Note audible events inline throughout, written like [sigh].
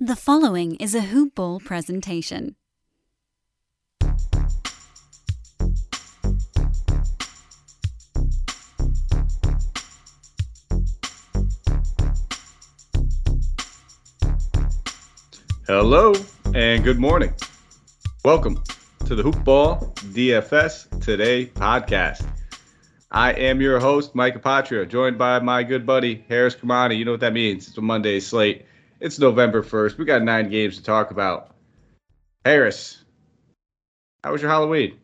The following is a Hoop Ball presentation. Hello and good morning. Welcome to the Hoop Ball DFS Today podcast. I am your host, Mike Apotria, joined by my good buddy, Harris Kamani. You know what that means. It's a Monday slate. It's November 1st. We got nine games to talk about. Harris, how was your Halloween?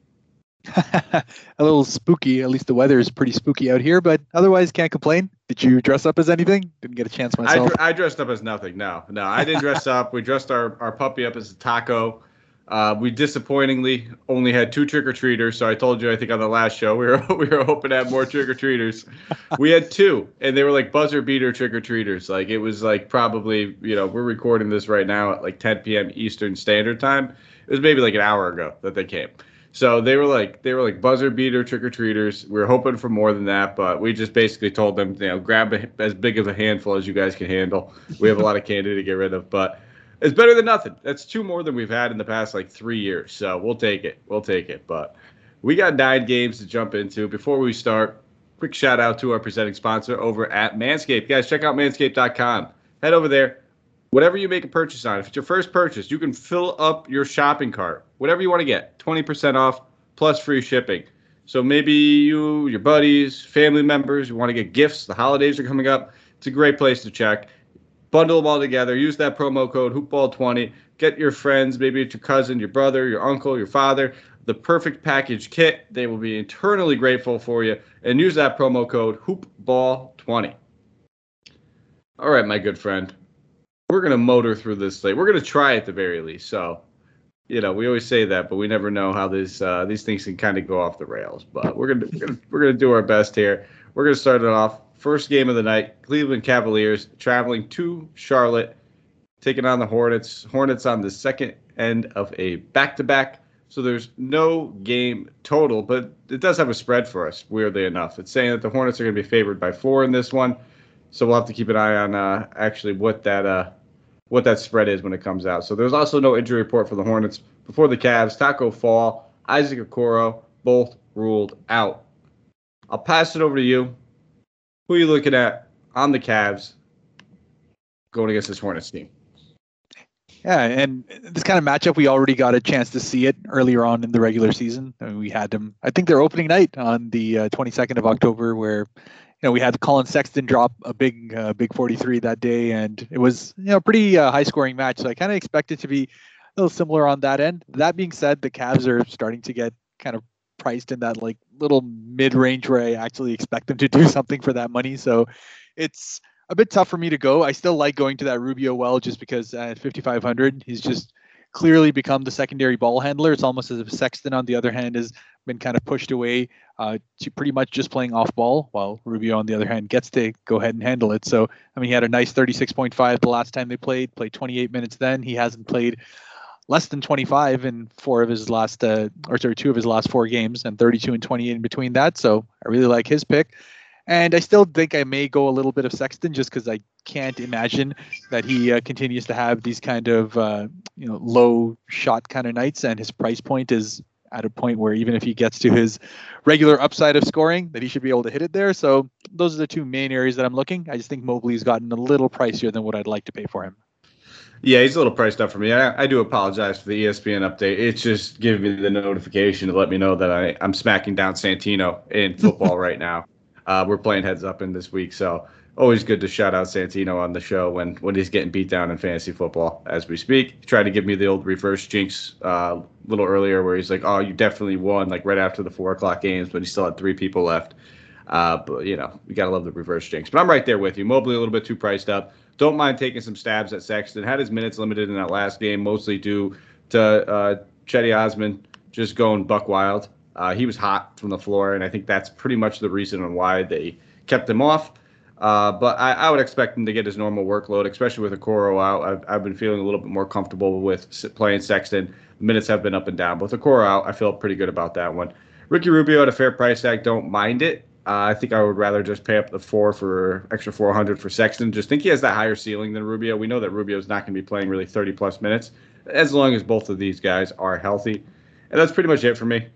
[laughs] a little spooky. At least the weather is pretty spooky out here, but otherwise can't complain. Did you dress up as anything? Didn't get a chance I, myself. dr- I dressed up as nothing. No, no, I didn't dress up. We dressed our, our puppy up as a taco. Uh, we disappointingly only had two trick or treaters. So I told you, I think on the last show, we were [laughs] we were hoping to have more trick or treaters. we had two, and they were like buzzer beater trick or treaters. Like it was like probably you know we're recording this right now at like 10 p.m. Eastern Standard Time. It was maybe like an hour ago that they came. So they were like they were like buzzer beater trick or treaters. We were hoping for more than that, but we just basically told them, you know, grab a, as big of a handful as you guys can handle. We have a lot of candy to get rid of, but it's better than nothing. That's two more than we've had in the past like three years. So we'll take it. We'll take it. But we got nine games to jump into. Before we start, quick shout out to our presenting sponsor over at Manscaped. Guys, check out manscaped.com. Head over there. Whatever you make a purchase on, if it's your first purchase, you can fill up your shopping cart. Whatever you want to get, 20% off plus free shipping. So maybe you, your buddies, family members, you want to get gifts. The holidays are coming up. It's a great place to check bundle them all together. Use that promo code hoopball20. Get your friends, maybe it's your cousin, your brother, your uncle, your father, the perfect package kit. They will be eternally grateful for you. And use that promo code hoopball20. All right, my good friend. We're gonna motor through this slate. We're gonna try at the very least. So, you know, we always say that, but we never know how these uh, these things can kind of go off the rails. But we're gonna, we're gonna we're gonna do our best here. We're gonna start it off First game of the night, Cleveland Cavaliers traveling to Charlotte, taking on the Hornets. Hornets on the second end of a back to back. So there's no game total, but it does have a spread for us, weirdly enough. It's saying that the Hornets are going to be favored by four in this one. So we'll have to keep an eye on uh, actually what that uh, what that spread is when it comes out. So there's also no injury report for the Hornets before the Cavs. Tacko Fall, Isaac Okoro, both ruled out. I'll pass it over to you. Who are you looking at on the Cavs going against this Hornets team? Yeah, and this kind of matchup, we already got a chance to see it earlier on in the regular season. I mean, we had them, I think, their opening night on the uh, 22nd of October, where you know we had Collin Sexton drop a big, uh, big 43 that day, and it was you know pretty uh, high-scoring match. So I kind of expect it to be a little similar on that end. That being said, the Cavs are starting to get kind of priced in that like little mid-range where I actually expect them to do [laughs] something for that money. So it's a bit tough for me to go. I still like going to that Rubio well just because at 5500 he's just clearly become the secondary ball handler. It's almost as if Sexton on the other hand has been kind of pushed away uh, to pretty much just playing off ball while Rubio on the other hand gets to go ahead and handle it. So I mean he had a nice 36.5 the last time they played, played 28 minutes then. He hasn't played less than 25 in four of his last, uh, or sorry, two of his last four games, and 32 and 28 in between that. So I really like his pick. And I still think I may go a little bit of Sexton just because I can't imagine that he uh, continues to have these kind of uh, you know low shot kind of nights, and his price point is at a point where even if he gets to his regular upside of scoring, that he should be able to hit it there. So those are the two main areas that I'm looking. I just think Mobley's gotten a little pricier than what I'd like to pay for him. Yeah, he's a little priced up for me. I, I do apologize for the ESPN update. It's just giving me the notification to let me know that I, I'm smacking down Santino in football [laughs] right now. Uh, we're playing heads up in this week, so always good to shout out Santino on the show when when he's getting beat down in fantasy football as we speak. He tried to give me the old reverse jinx uh, a little earlier, where he's like, "Oh, you definitely won," like right after the four o'clock games, but he still had three people left. Uh, but you know, you gotta love the reverse jinx. But I'm right there with you. Mobley a little bit too priced up. Don't mind taking some stabs at Sexton. Had his minutes limited in that last game, mostly due to uh, Cedi Osman just going buck wild. Uh, he was hot from the floor, and I think that's pretty much the reason on why they kept him off. Uh, but I, I, would expect him to get his normal workload, especially with Okoro out. I've, I've, been feeling a little bit more comfortable with playing Sexton. Minutes have been up and down. But with Okoro out, I feel pretty good about that one. Ricky Rubio at a fair price tag, don't mind it. Uh, I think I would rather just pay up the four for extra 400 for Sexton. Just think he has that higher ceiling than Rubio. We know that Rubio is not going to be playing really 30 plus minutes as long as both of these guys are healthy. And that's pretty much it for me.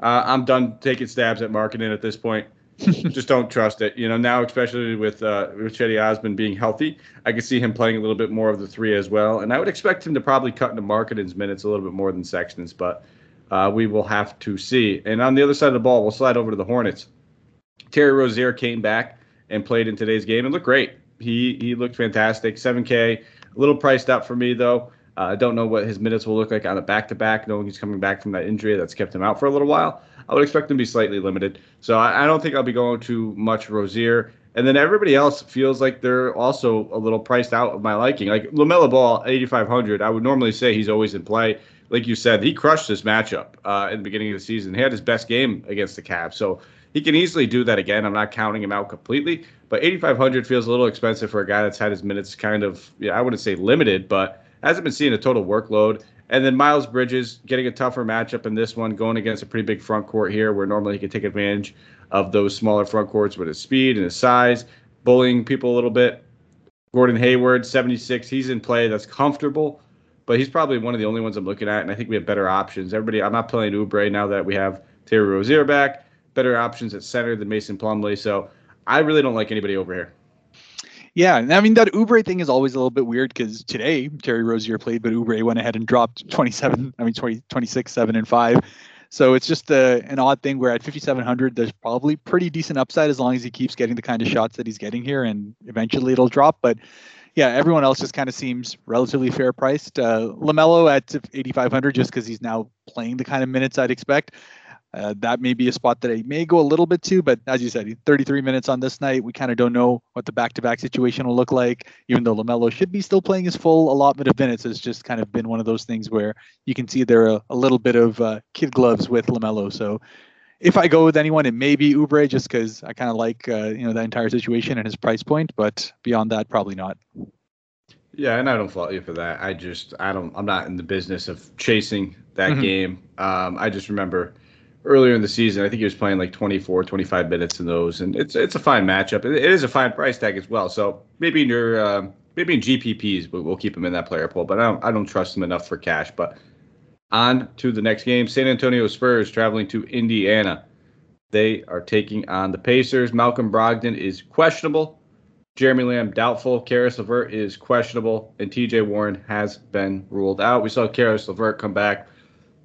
Uh, I'm done taking stabs at Markkanen at this point. [laughs] just don't trust it. You know, now especially with uh, with Cedi Osman being healthy, I can see him playing a little bit more of the three as well, and I would expect him to probably cut into Markkanen's minutes a little bit more than Sexton's, but uh, we will have to see. And on the other side of the ball, we'll slide over to the Hornets. Terry Rozier came back and played in today's game and looked great. He he looked fantastic. 7K, a little priced out for me though. Uh, I don't know what his minutes will look like on a back to back, knowing he's coming back from that injury that's kept him out for a little while. I would expect him to be slightly limited. So I, I don't think I'll be going too much Rozier. And then everybody else feels like they're also a little priced out of my liking. Like LaMelo Ball, 8,500. I would normally say he's always in play. Like you said, he crushed this matchup uh, in the beginning of the season. He had his best game against the Cavs. So he can easily do that again. I'm not counting him out completely, but 8,500 feels a little expensive for a guy that's had his minutes kind of, yeah, I wouldn't say limited, but hasn't been seeing a total workload. And then Miles Bridges getting a tougher matchup in this one, going against a pretty big front court here, where normally he can take advantage of those smaller front courts with his speed and his size, bullying people a little bit. Gordon Hayward, 76, he's in play. That's comfortable, but he's probably one of the only ones I'm looking at, and I think we have better options. Everybody, I'm not playing Oubre now that we have Terry Rozier back. Better options at center than Mason Plumlee, so I really don't like anybody over here. Yeah, and I mean that Oubre thing is always a little bit weird because today Terry Rozier played, but Oubre went ahead and dropped 27. I mean 20, 26, seven and five. So it's just a, an odd thing where at 5,700, there's probably pretty decent upside as long as he keeps getting the kind of shots that he's getting here, and eventually it'll drop. But yeah, everyone else just kind of seems relatively fair priced. Uh, Lamelo at 8,500 just because he's now playing the kind of minutes I'd expect. Uh, that may be a spot that I may go a little bit to, but as you said, 33 minutes on this night. We kind of don't know what the back-to-back situation will look like. Even though Lamelo should be still playing his full allotment of minutes, it's just kind of been one of those things where you can see there are a little bit of uh, kid gloves with Lamelo. So if I go with anyone, it may be Oubre, just because I kind of like uh, you know that entire situation and his price point. But beyond that, probably not. Yeah, and I don't fault you for that. I just I don't I'm not in the business of chasing that mm-hmm. game. Um, I just remember earlier in the season. I think he was playing like 24, 25 minutes in those, and it's it's a fine matchup. it is a fine price tag as well. So maybe in your uh, maybe in GPPs, we'll keep him in that player pool. But I don't I don't trust him enough for cash. But on to the next game, San Antonio Spurs traveling to Indiana. They are taking on the Pacers. Malcolm Brogdon is questionable. Jeremy Lamb doubtful. Caris LeVert is questionable, and T.J. Warren has been ruled out. We saw Caris LeVert come back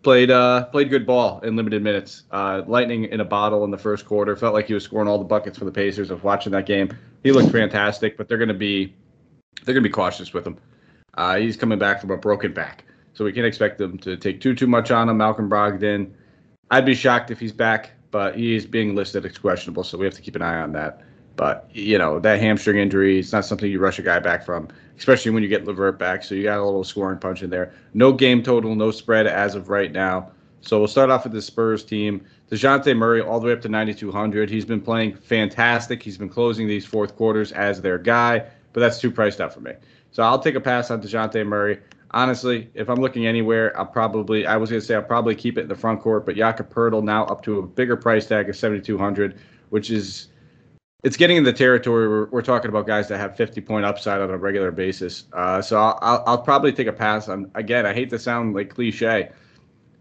played uh, played good ball in limited minutes. Uh, lightning in a bottle in the first quarter. Felt like he was scoring all the buckets for the Pacers. Of watching that game, he looked fantastic. But they're going to be they're going to be cautious with him. Uh, he's coming back from a broken back, so we can't expect them to take too too much on him. Malcolm Brogdon, I'd be shocked if he's back, but he's being listed as questionable, so we have to keep an eye on that. But you know that hamstring injury, it's not something you rush a guy back from especially when you get LeVert back. So you got a little scoring punch in there. No game total, no spread as of right now. So we'll start off with the Spurs team. Dejounte Murray all the way up to 9,200. He's been playing fantastic. He's been closing these fourth quarters as their guy, but that's too priced out for me. So I'll take a pass on Dejounte Murray. Honestly, if I'm looking anywhere, I'll probably, I was going to say I'll probably keep it in the front court, but Jakob Poeltl now up to a bigger price tag of 7,200, which is it's getting in the territory where we're talking about guys that have 50 point upside on a regular basis. Uh, so I'll, I'll, probably take a pass on. Again, I hate to sound like cliche.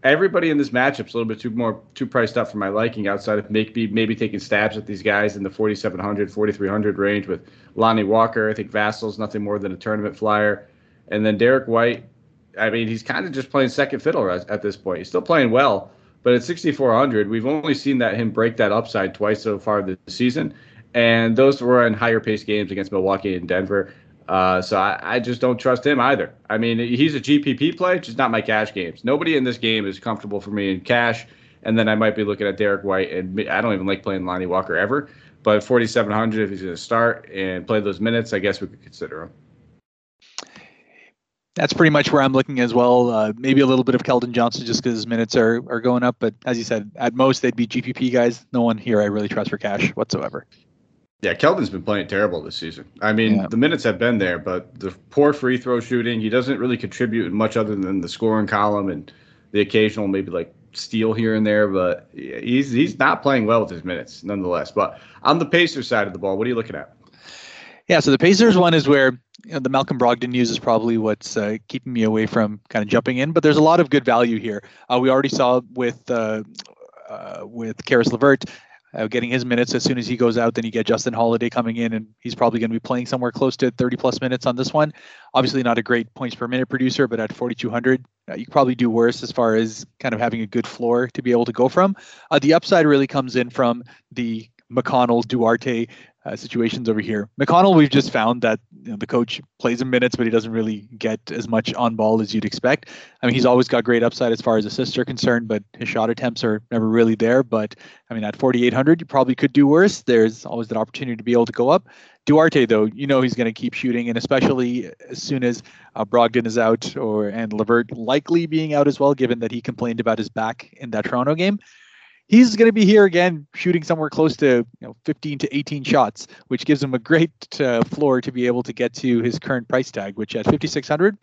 Everybody in this matchup's a little bit too more too priced up for my liking. Outside of maybe maybe taking stabs at these guys in the 4,700, 4,300 range with Lonnie Walker. I think Vassell's nothing more than a tournament flyer, and then Derrick White. I mean, he's kind of just playing second fiddle at, at this point. He's still playing well, but at 6,400, we've only seen that him break that upside twice so far this season and those were in higher paced games against Milwaukee and Denver. Uh, so I, I, just don't trust him either. I mean, he's a GPP play, just not my cash games. Nobody in this game is comfortable for me in cash. And then I might be looking at Derrick White, and I don't even like playing Lonnie Walker ever. But 4,700, if he's going to start and play those minutes, I guess we could consider him. That's pretty much where I'm looking as well. Uh, maybe a little bit of Keldon Johnson just because his minutes are, are going up. But as you said, at most they'd be GPP guys. No one here I really trust for cash whatsoever. Yeah, Keldon's been playing terrible this season. I mean, yeah. the minutes have been there, but the poor free throw shooting, he doesn't really contribute much other than the scoring column and the occasional maybe like steal here and there, but he's he's not playing well with his minutes nonetheless. But on the Pacers side of the ball, what are you looking at? Yeah, so the Pacers one is where you know, the Malcolm Brogdon news is probably what's uh, keeping me away from kind of jumping in, but there's a lot of good value here. Uh, we already saw with uh, uh with Caris LeVert uh, getting his minutes as soon as he goes out. Then you get Justin Holiday coming in, and he's probably going to be playing somewhere close to 30 plus minutes on this one. Obviously, not a great points per minute producer, but at 4,200, uh, you probably do worse as far as kind of having a good floor to be able to go from. Uh, the upside really comes in from the McConnell Duarte uh, situations over here. McConnell, we've just found that you know, the coach plays in minutes, but he doesn't really get as much on ball as you'd expect. I mean, he's always got great upside as far as assists are concerned, but his shot attempts are never really there. But I mean, at 4,800, you probably could do worse. There's always that opportunity to be able to go up. Duarte, though, you know he's going to keep shooting, and especially as soon as uh, Brogdon is out, or and LeVert likely being out as well, given that he complained about his back in that Toronto game he's going to be here again shooting somewhere close to you know 15 to 18 shots which gives him a great uh, floor to be able to get to his current price tag which at 5600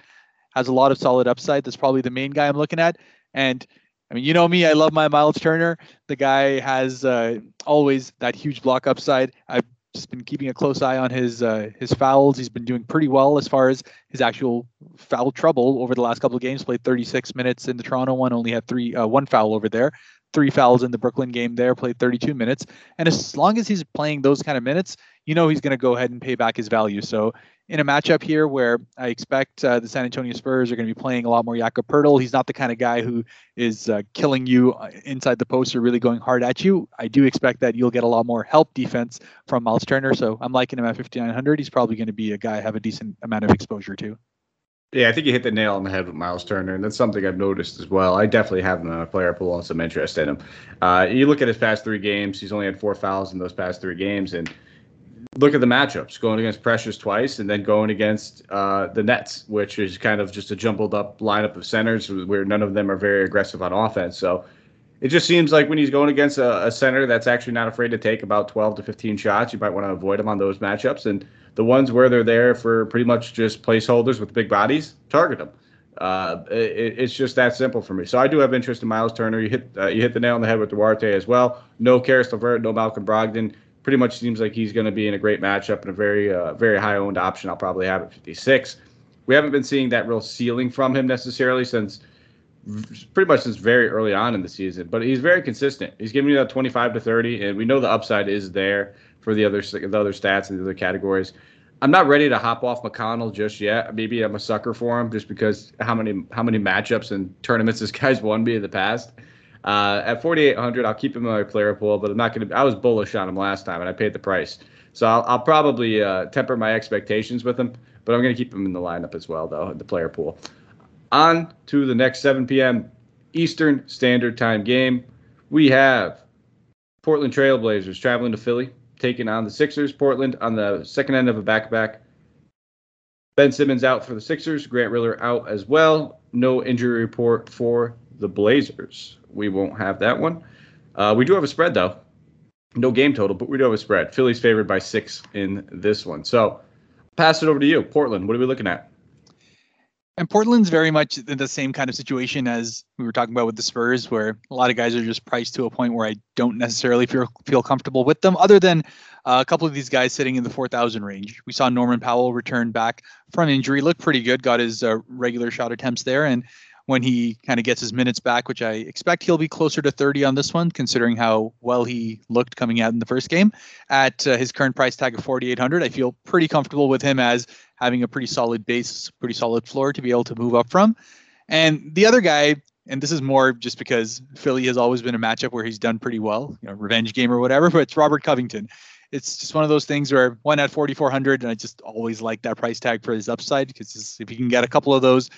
has a lot of solid upside. That's probably the main guy i'm looking at. And i mean you know me i love my miles turner. The guy has uh, always that huge block upside. I've just been keeping a close eye on his uh, his fouls. He's been doing pretty well as far as his actual foul trouble over the last couple of games. Played 36 minutes in the Toronto one, only had three uh, one foul over there three fouls in the Brooklyn game there, played 32 minutes. And as long as he's playing those kind of minutes, you know he's going to go ahead and pay back his value. So in a matchup here where I expect uh, the San Antonio Spurs are going to be playing a lot more Jakob Poeltl, he's not the kind of guy who is uh, killing you uh, inside the post or really going hard at you. I do expect that you'll get a lot more help defense from Miles Turner. So I'm liking him at 5,900. He's probably going to be a guy I have a decent amount of exposure to. Yeah, I think you hit the nail on the head with Miles Turner, and that's something I've noticed as well. I definitely have him on a player pool and some interest in him. Uh, you look at his past three games; he's only had four fouls in those past three games, and look at the matchups: going against Precious twice, and then going against uh, the Nets, which is kind of just a jumbled up lineup of centers where none of them are very aggressive on offense. So it just seems like when he's going against a, a center that's actually not afraid to take about 12 to 15 shots, you might want to avoid him on those matchups and the ones where they're there for pretty much just placeholders with big bodies, target them. Uh, it, it's just that simple for me. So I do have interest in Miles Turner. You hit uh, you hit the nail on the head with Duarte as well. No Caris LeVert, no Malcolm Brogdon. Pretty much seems like he's going to be in a great matchup and a very uh, very high owned option. I'll probably have at 56. We haven't been seeing that real ceiling from him necessarily since pretty much since very early on in the season. But he's very consistent. He's giving you that 25 to 30, and we know the upside is there for the other the other stats and the other categories. I'm not ready to hop off McConnell just yet. Maybe I'm a sucker for him just because how many how many matchups and tournaments [laughs] this guy's won me in the past. Uh, at 4,800, I'll keep him in my player pool, but I'm not going to. I was bullish on him last time, and I paid the price. So I'll, I'll probably uh, temper my expectations with him, but I'm going to keep him in the lineup as well, though, in the player pool. On to the next 7 p.m. Eastern Standard Time game. We have Portland Trailblazers traveling to Philly taking on the Sixers. Portland on the second end of a back to back. Ben Simmons out for the Sixers. Grant Riller out as well. No injury report for the Blazers. We won't have that one. Uh, we do have a spread though. No game total, but we do have a spread. Philly's favored by six in this one. So pass it over to you. Portland, what are we looking at? And Portland's very much in the same kind of situation as we were talking about with the Spurs, where a lot of guys are just priced to a point where I don't necessarily feel feel comfortable with them, other than uh, a couple of these guys sitting in the 4,000 range. We saw Norman Powell return back from injury, looked pretty good, got his uh, regular shot attempts there, and when he kind of gets his minutes back, which I expect he'll be closer to 30 on this one, considering how well he looked coming out in the first game. At uh, his current price tag of 4,800, I feel pretty comfortable with him as having a pretty solid base, pretty solid floor to be able to move up from. And the other guy, and this is more just because Philly has always been a matchup where he's done pretty well, you know, revenge game or whatever, [laughs] but it's Robert Covington. It's just one of those things where one at 4,400, and I just always like that price tag for his upside because if you can get a couple of those,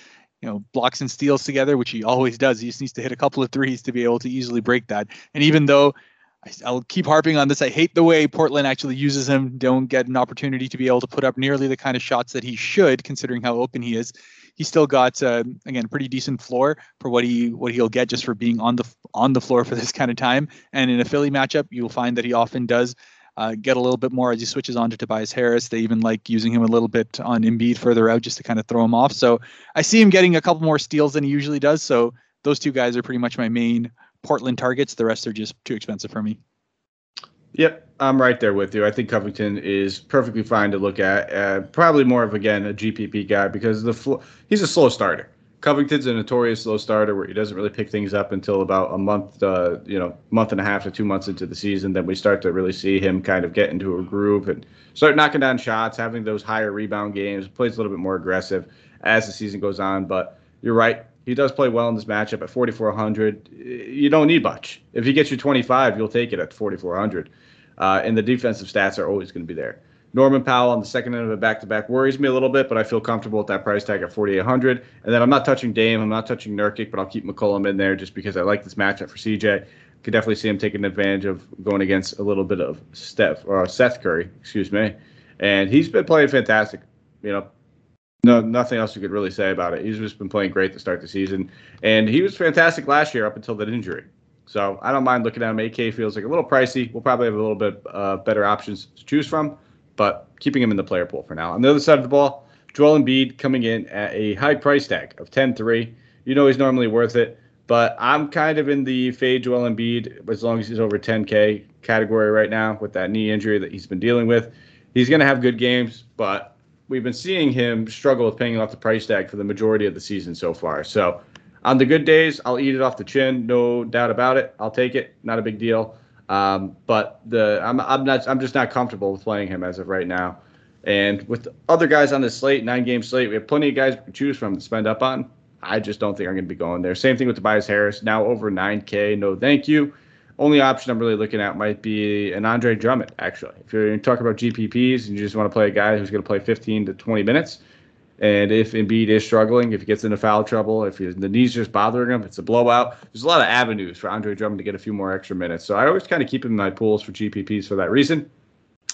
you know, blocks and steals together, which he always does, he just needs to hit a couple of threes to be able to easily break that. And even though I'll keep harping on this. I hate the way Portland actually uses him. Don't get an opportunity to be able to put up nearly the kind of shots that he should, considering how open he is. He still got uh, again pretty decent floor for what he what he'll get just for being on the on the floor for this kind of time. And in a Philly matchup, you'll find that he often does uh, get a little bit more as he switches on to Tobias Harris. They even like using him a little bit on Embiid further out just to kind of throw him off. So I see him getting a couple more steals than he usually does. So those two guys are pretty much my main Portland targets. The rest are just too expensive for me. Yep, I'm right there with you. I think Covington is perfectly fine to look at. Uh, probably more of again a GPP guy because the fl- he's a slow starter. Covington's a notorious slow starter where he doesn't really pick things up until about a month, uh, you know, month and a half to two months into the season. Then we start to really see him kind of get into a groove and start knocking down shots, having those higher rebound games, plays a little bit more aggressive as the season goes on. But you're right. He does play well in this matchup at 4,400. You don't need much. If he gets you 25, you'll take it at 4,400. Uh, and the defensive stats are always going to be there. Norman Powell on the second end of a back to back worries me a little bit, but I feel comfortable with that price tag at 4,800. And then I'm not touching Dame, I'm not touching Nurkic, but I'll keep McCollum in there just because I like this matchup for CJ. Could definitely see him taking advantage of going against a little bit of Steph or Seth Curry, excuse me. And he's been playing fantastic. You know, no, nothing else you could really say about it. He's just been playing great to start the season, and he was fantastic last year up until that injury. So I don't mind looking at him. AK feels like a little pricey. We'll probably have a little bit uh, better options to choose from but keeping him in the player pool for now. On the other side of the ball, Joel Embiid coming in at a high price tag of 10-3. You know he's normally worth it, but I'm kind of in the fade Joel Embiid as long as he's over 10K category right now with that knee injury that he's been dealing with. He's going to have good games, but we've been seeing him struggle with paying off the price tag for the majority of the season so far. So on the good days, I'll eat it off the chin, no doubt about it. I'll take it, not a big deal. Um, but the I'm I'm not I'm just not comfortable with playing him as of right now. And with other guys on the slate, nine game slate, we have plenty of guys to choose from to spend up on. I just don't think I'm going to be going there. Same thing with Tobias Harris, now over 9K. No, thank you. Only option I'm really looking at might be an Andre Drummond, actually. If you're talking about GPPs and you just want to play a guy who's going to play 15 to 20 minutes, and if Embiid is struggling, if he gets into foul trouble, if the knees just bothering him, it's a blowout. There's a lot of avenues for Andre Drummond to get a few more extra minutes. So I always kind of keep him in my pools for GPPs for that reason.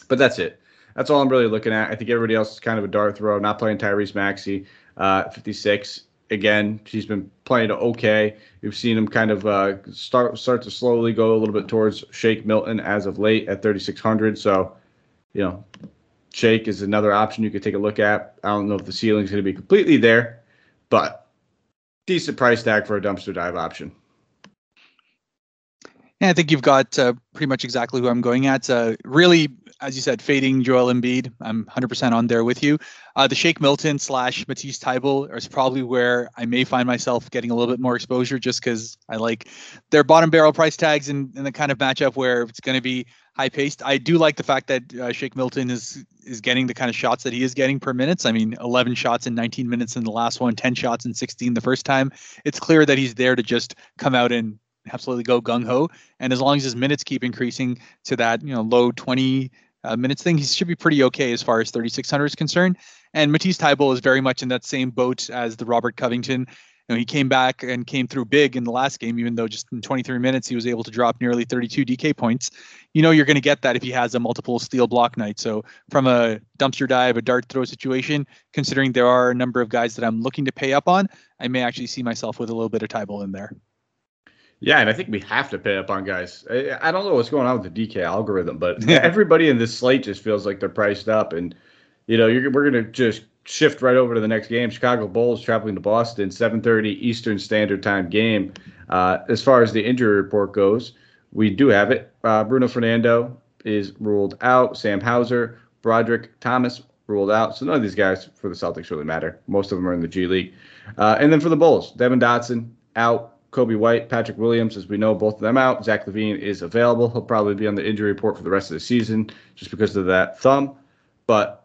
But that's it. That's all I'm really looking at. I think everybody else is kind of a dart throw. Not playing Tyrese Maxey, uh, 56. Again, he's been playing okay. We've seen him kind of uh, start start to slowly go a little bit towards Shake Milton as of late at 3,600. So, you know, Shake is another option you could take a look at. I don't know if the ceiling is going to be completely there, but decent price tag for a dumpster dive option. Yeah, I think you've got uh, pretty much exactly who I'm going at. Uh, really, as you said, fading Joel Embiid. I'm 100% on there with you. Uh, the Shake Milton slash Matisse Thybulle is probably where I may find myself getting a little bit more exposure just because I like their bottom barrel price tags and, and the kind of matchup where it's going to be high paced. I do like the fact that uh, Shake Milton is is getting the kind of shots that he is getting per minutes. I mean, 11 shots in 19 minutes in the last one, 10 shots in 16 the first time. It's clear that he's there to just come out and absolutely go gung ho. And as long as his minutes keep increasing to that, you know, low 20 uh, minutes thing, he should be pretty okay as far as 3600 is concerned. And Matisse Thybulle is very much in that same boat as the Robert Covington know, he came back and came through big in the last game, even though just in 23 minutes he was able to drop nearly 32 DK points. You know, you're going to get that if he has a multiple steal block night. So, from a dumpster dive, a dart throw situation, considering there are a number of guys that I'm looking to pay up on, I may actually see myself with a little bit of Thybulle in there. Yeah, and I think we have to pay up on guys. I don't know what's going on with the DK algorithm, but [laughs] everybody in this slate just feels like they're priced up, and you know, we're going to just shift right over to the next game. Chicago Bulls traveling to Boston, 7:30 Eastern Standard Time game. Uh, as far as the injury report goes, we do have it. Uh, Bruno Fernando is ruled out. Sam Hauser, Brodric Thomas ruled out. So none of these guys for the Celtics really matter. Most of them are in the G League. Uh, and then for the Bulls, Devon Dotson out. Coby White, Patrick Williams, as we know, both of them out. Zach LaVine is available. He'll probably be on the injury report for the rest of the season just because of that thumb. But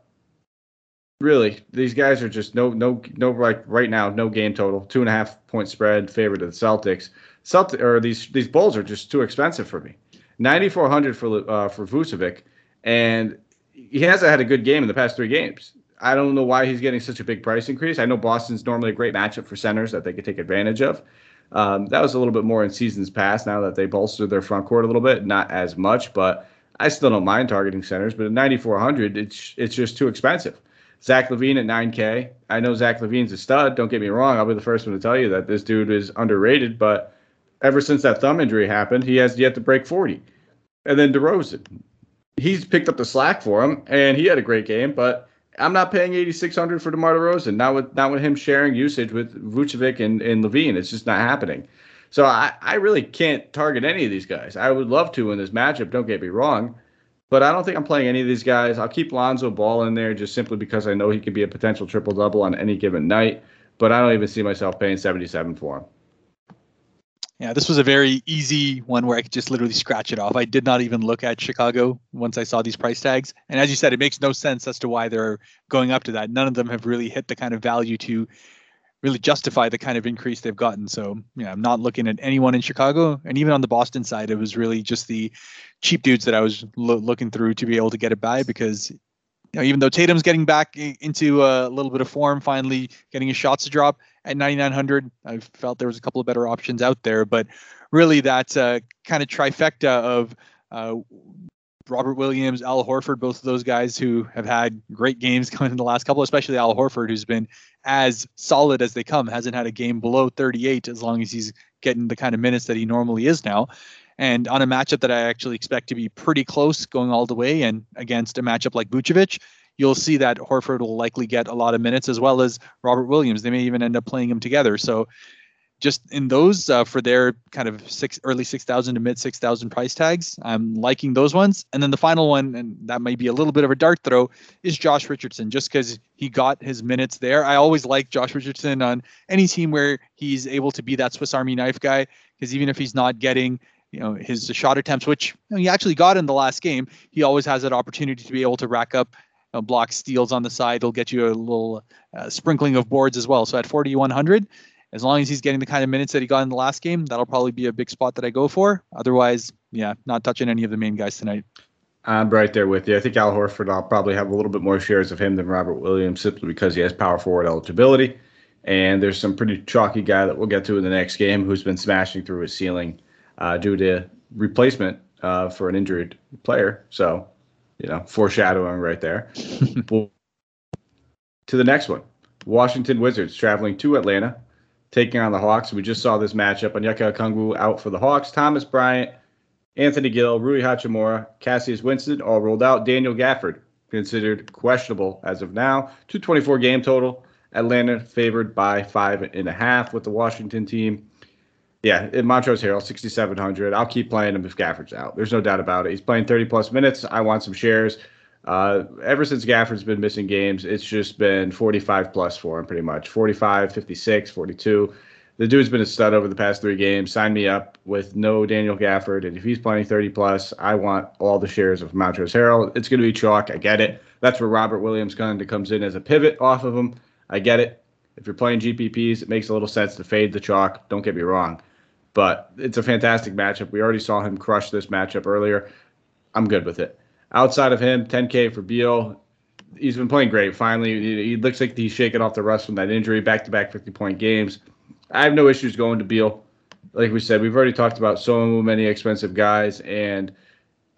really, these guys are just no no no right right now no game total two and a half point spread favorite of the Celtics. Celtic or these these Bulls are just too expensive for me. Ninety four hundred for uh, for Vucevic, and he hasn't had a good game in the past three games. I don't know why he's getting such a big price increase. I know Boston's normally a great matchup for centers that they could take advantage of. Um, that was a little bit more in seasons past. Now that they bolstered their front court a little bit, not as much, but I still don't mind targeting centers. But at 9,400, it's it's just too expensive. Zach LaVine at 9K. I know Zach LaVine's a stud. Don't get me wrong. I'll be the first one to tell you that this dude is underrated. But ever since that thumb injury happened, he has yet to break 40. And then DeRozan, he's picked up the slack for him, and he had a great game. But I'm not paying 8,600 for DeMar DeRozan. Not with not with him sharing usage with Vucevic and, and LaVine. It's just not happening. So I, I really can't target any of these guys. I would love to in this matchup. Don't get me wrong, but I don't think I'm playing any of these guys. I'll keep Lonzo Ball in there just simply because I know he could be a potential triple double on any given night. But I don't even see myself paying 77 for him. Yeah, this was a very easy one where I could just literally scratch it off. I did not even look at Chicago once I saw these price tags. And as you said, it makes no sense as to why they're going up to that. None of them have really hit the kind of value to really justify the kind of increase they've gotten. So, yeah, I'm not looking at anyone in Chicago. And even on the Boston side, it was really just the cheap dudes that I was lo- looking through to be able to get it by because you know, even though Tatum's getting back into a little bit of form, finally getting his shots to drop, at 9900 i felt there was a couple of better options out there. But really that uh, kind of trifecta of uh, robert williams al horford both of those guys who have had great games [laughs] coming in the last couple especially al horford who's been as solid as they come hasn't had a game below 38 as long as he's getting the kind of minutes that he normally is now and on a matchup that I actually expect to be pretty close going all the way, and against a matchup like Vucevic, you'll see that Horford will likely get a lot of minutes as well as Robert Williams. They may even end up playing him together. So just in those uh, for their kind of six early 6000 to mid 6000 price tags i'm liking those ones and then the final one and that might be a little bit of a dart throw is josh richardson just because he got his minutes there i always like josh richardson on any team where he's able to be that swiss army knife guy because even if he's not getting you know his shot attempts which you he actually got in the last game he always has that opportunity to be able to rack up know, block steals on the side. He'll get you a little uh, sprinkling of boards as well. So at 4,100, as long as he's getting the kind of minutes that he got in the last game, that'll probably be a big spot that I go for. Otherwise, yeah, not touching any of the main guys tonight. I'm right there with you. I think Al Horford, I'll probably have a little bit more shares of him than Robert Williams simply because he has power forward eligibility. And there's some pretty chalky guy that we'll get to in the next game who's been smashing through his ceiling uh, due to replacement uh, for an injured player. So you know, foreshadowing right there. [laughs] to the next one. Washington Wizards traveling to Atlanta, taking on the Hawks. We just saw this matchup. Onyeka Okongwu out for the Hawks. Thomas Bryant, Anthony Gill, Rui Hachimura, Cassius Winston all rolled out. Daniel Gafford considered questionable as of now. 224 game total. Atlanta favored by five and a half with the Washington team. Yeah, Montrezl Harrell, 6,700. I'll keep playing him if Gafford's out. There's no doubt about it. He's playing 30 plus minutes. I want some shares. Uh, ever since Gafford's been missing games, it's just been 45 plus for him, pretty much 45, 56, 42. The dude's been a stud over the past three games. Sign me up with no Daniel Gafford, and if he's playing 30 plus, I want all the shares of Montrezl Harrell. It's going to be chalk. I get it. That's where Robert Williams kind of comes in as a pivot off of him. I get it. If you're playing GPPs, it makes a little sense to fade the chalk. Don't get me wrong. But it's a fantastic matchup. We already saw him crush this matchup earlier. I'm good with it. Outside of him, 10K for Beal. He's been playing great. Finally, he looks like he's shaking off the rust from that injury. Back to back 50 point games. I have no issues going to Beal. Like we said, we've already talked about so many expensive guys, and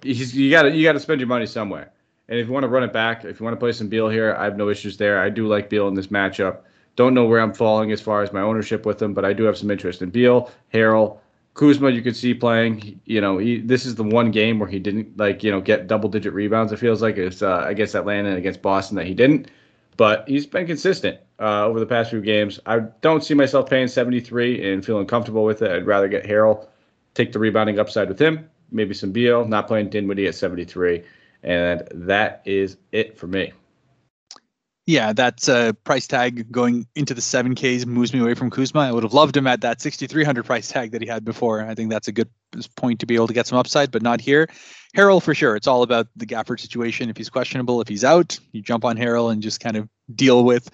you got to you got to spend your money somewhere. And if you want to run it back, if you want to play some Beal here, I have no issues there. I do like Beal in this matchup. Don't know where I'm falling as far as my ownership with him, but I do have some interest in Beal, Harrell, Kuzma. You could see playing. You know, he, this is the one game where he didn't like you know get double digit rebounds. It feels like it's uh, against Atlanta and against Boston that he didn't, but he's been consistent uh, over the past few games. I don't see myself paying 73 and feeling comfortable with it. I'd rather get Harrell, take the rebounding upside with him, maybe some Beal, not playing Dinwiddie at 73, and that is it for me. Yeah, that uh, price tag going into the 7Ks moves me away from Kuzma. I would have loved him at that 6,300 price tag that he had before. I think that's a good point to be able to get some upside, but not here. Harrell for sure. It's all about the Gafford situation. If he's questionable, if he's out, you jump on Harrell and just kind of deal with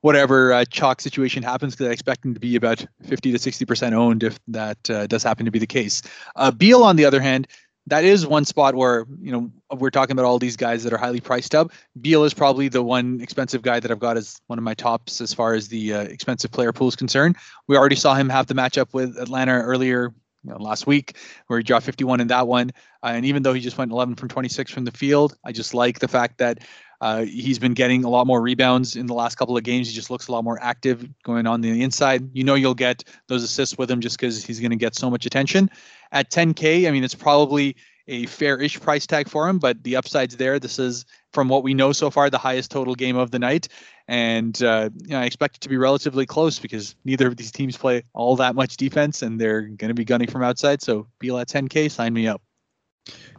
whatever uh, chalk situation happens because I expect him to be about 50 to 60% owned if that uh, does happen to be the case. Uh, Beal, on the other hand, that is one spot where you know we're talking about all these guys that are highly priced up. Beal is probably the one expensive guy that I've got as one of my tops as far as the uh, expensive player pool is concerned. We already saw him have the matchup with Atlanta earlier you know, last week where he dropped 51 in that one. Uh, and even though he just went 11 from 26 from the field, I just like the fact that uh, he's been getting a lot more rebounds in the last couple of games. He just looks a lot more active going on the inside. You know, you'll get those assists with him just because he's going to get so much attention. At 10K, I mean, it's probably a fair-ish price tag for him, but the upside's there. This is, from what we know so far, the highest total game of the night, and uh, you know, I expect it to be relatively close because neither of these teams play all that much defense, and they're going to be gunning from outside. So Beal at 10K, sign me up.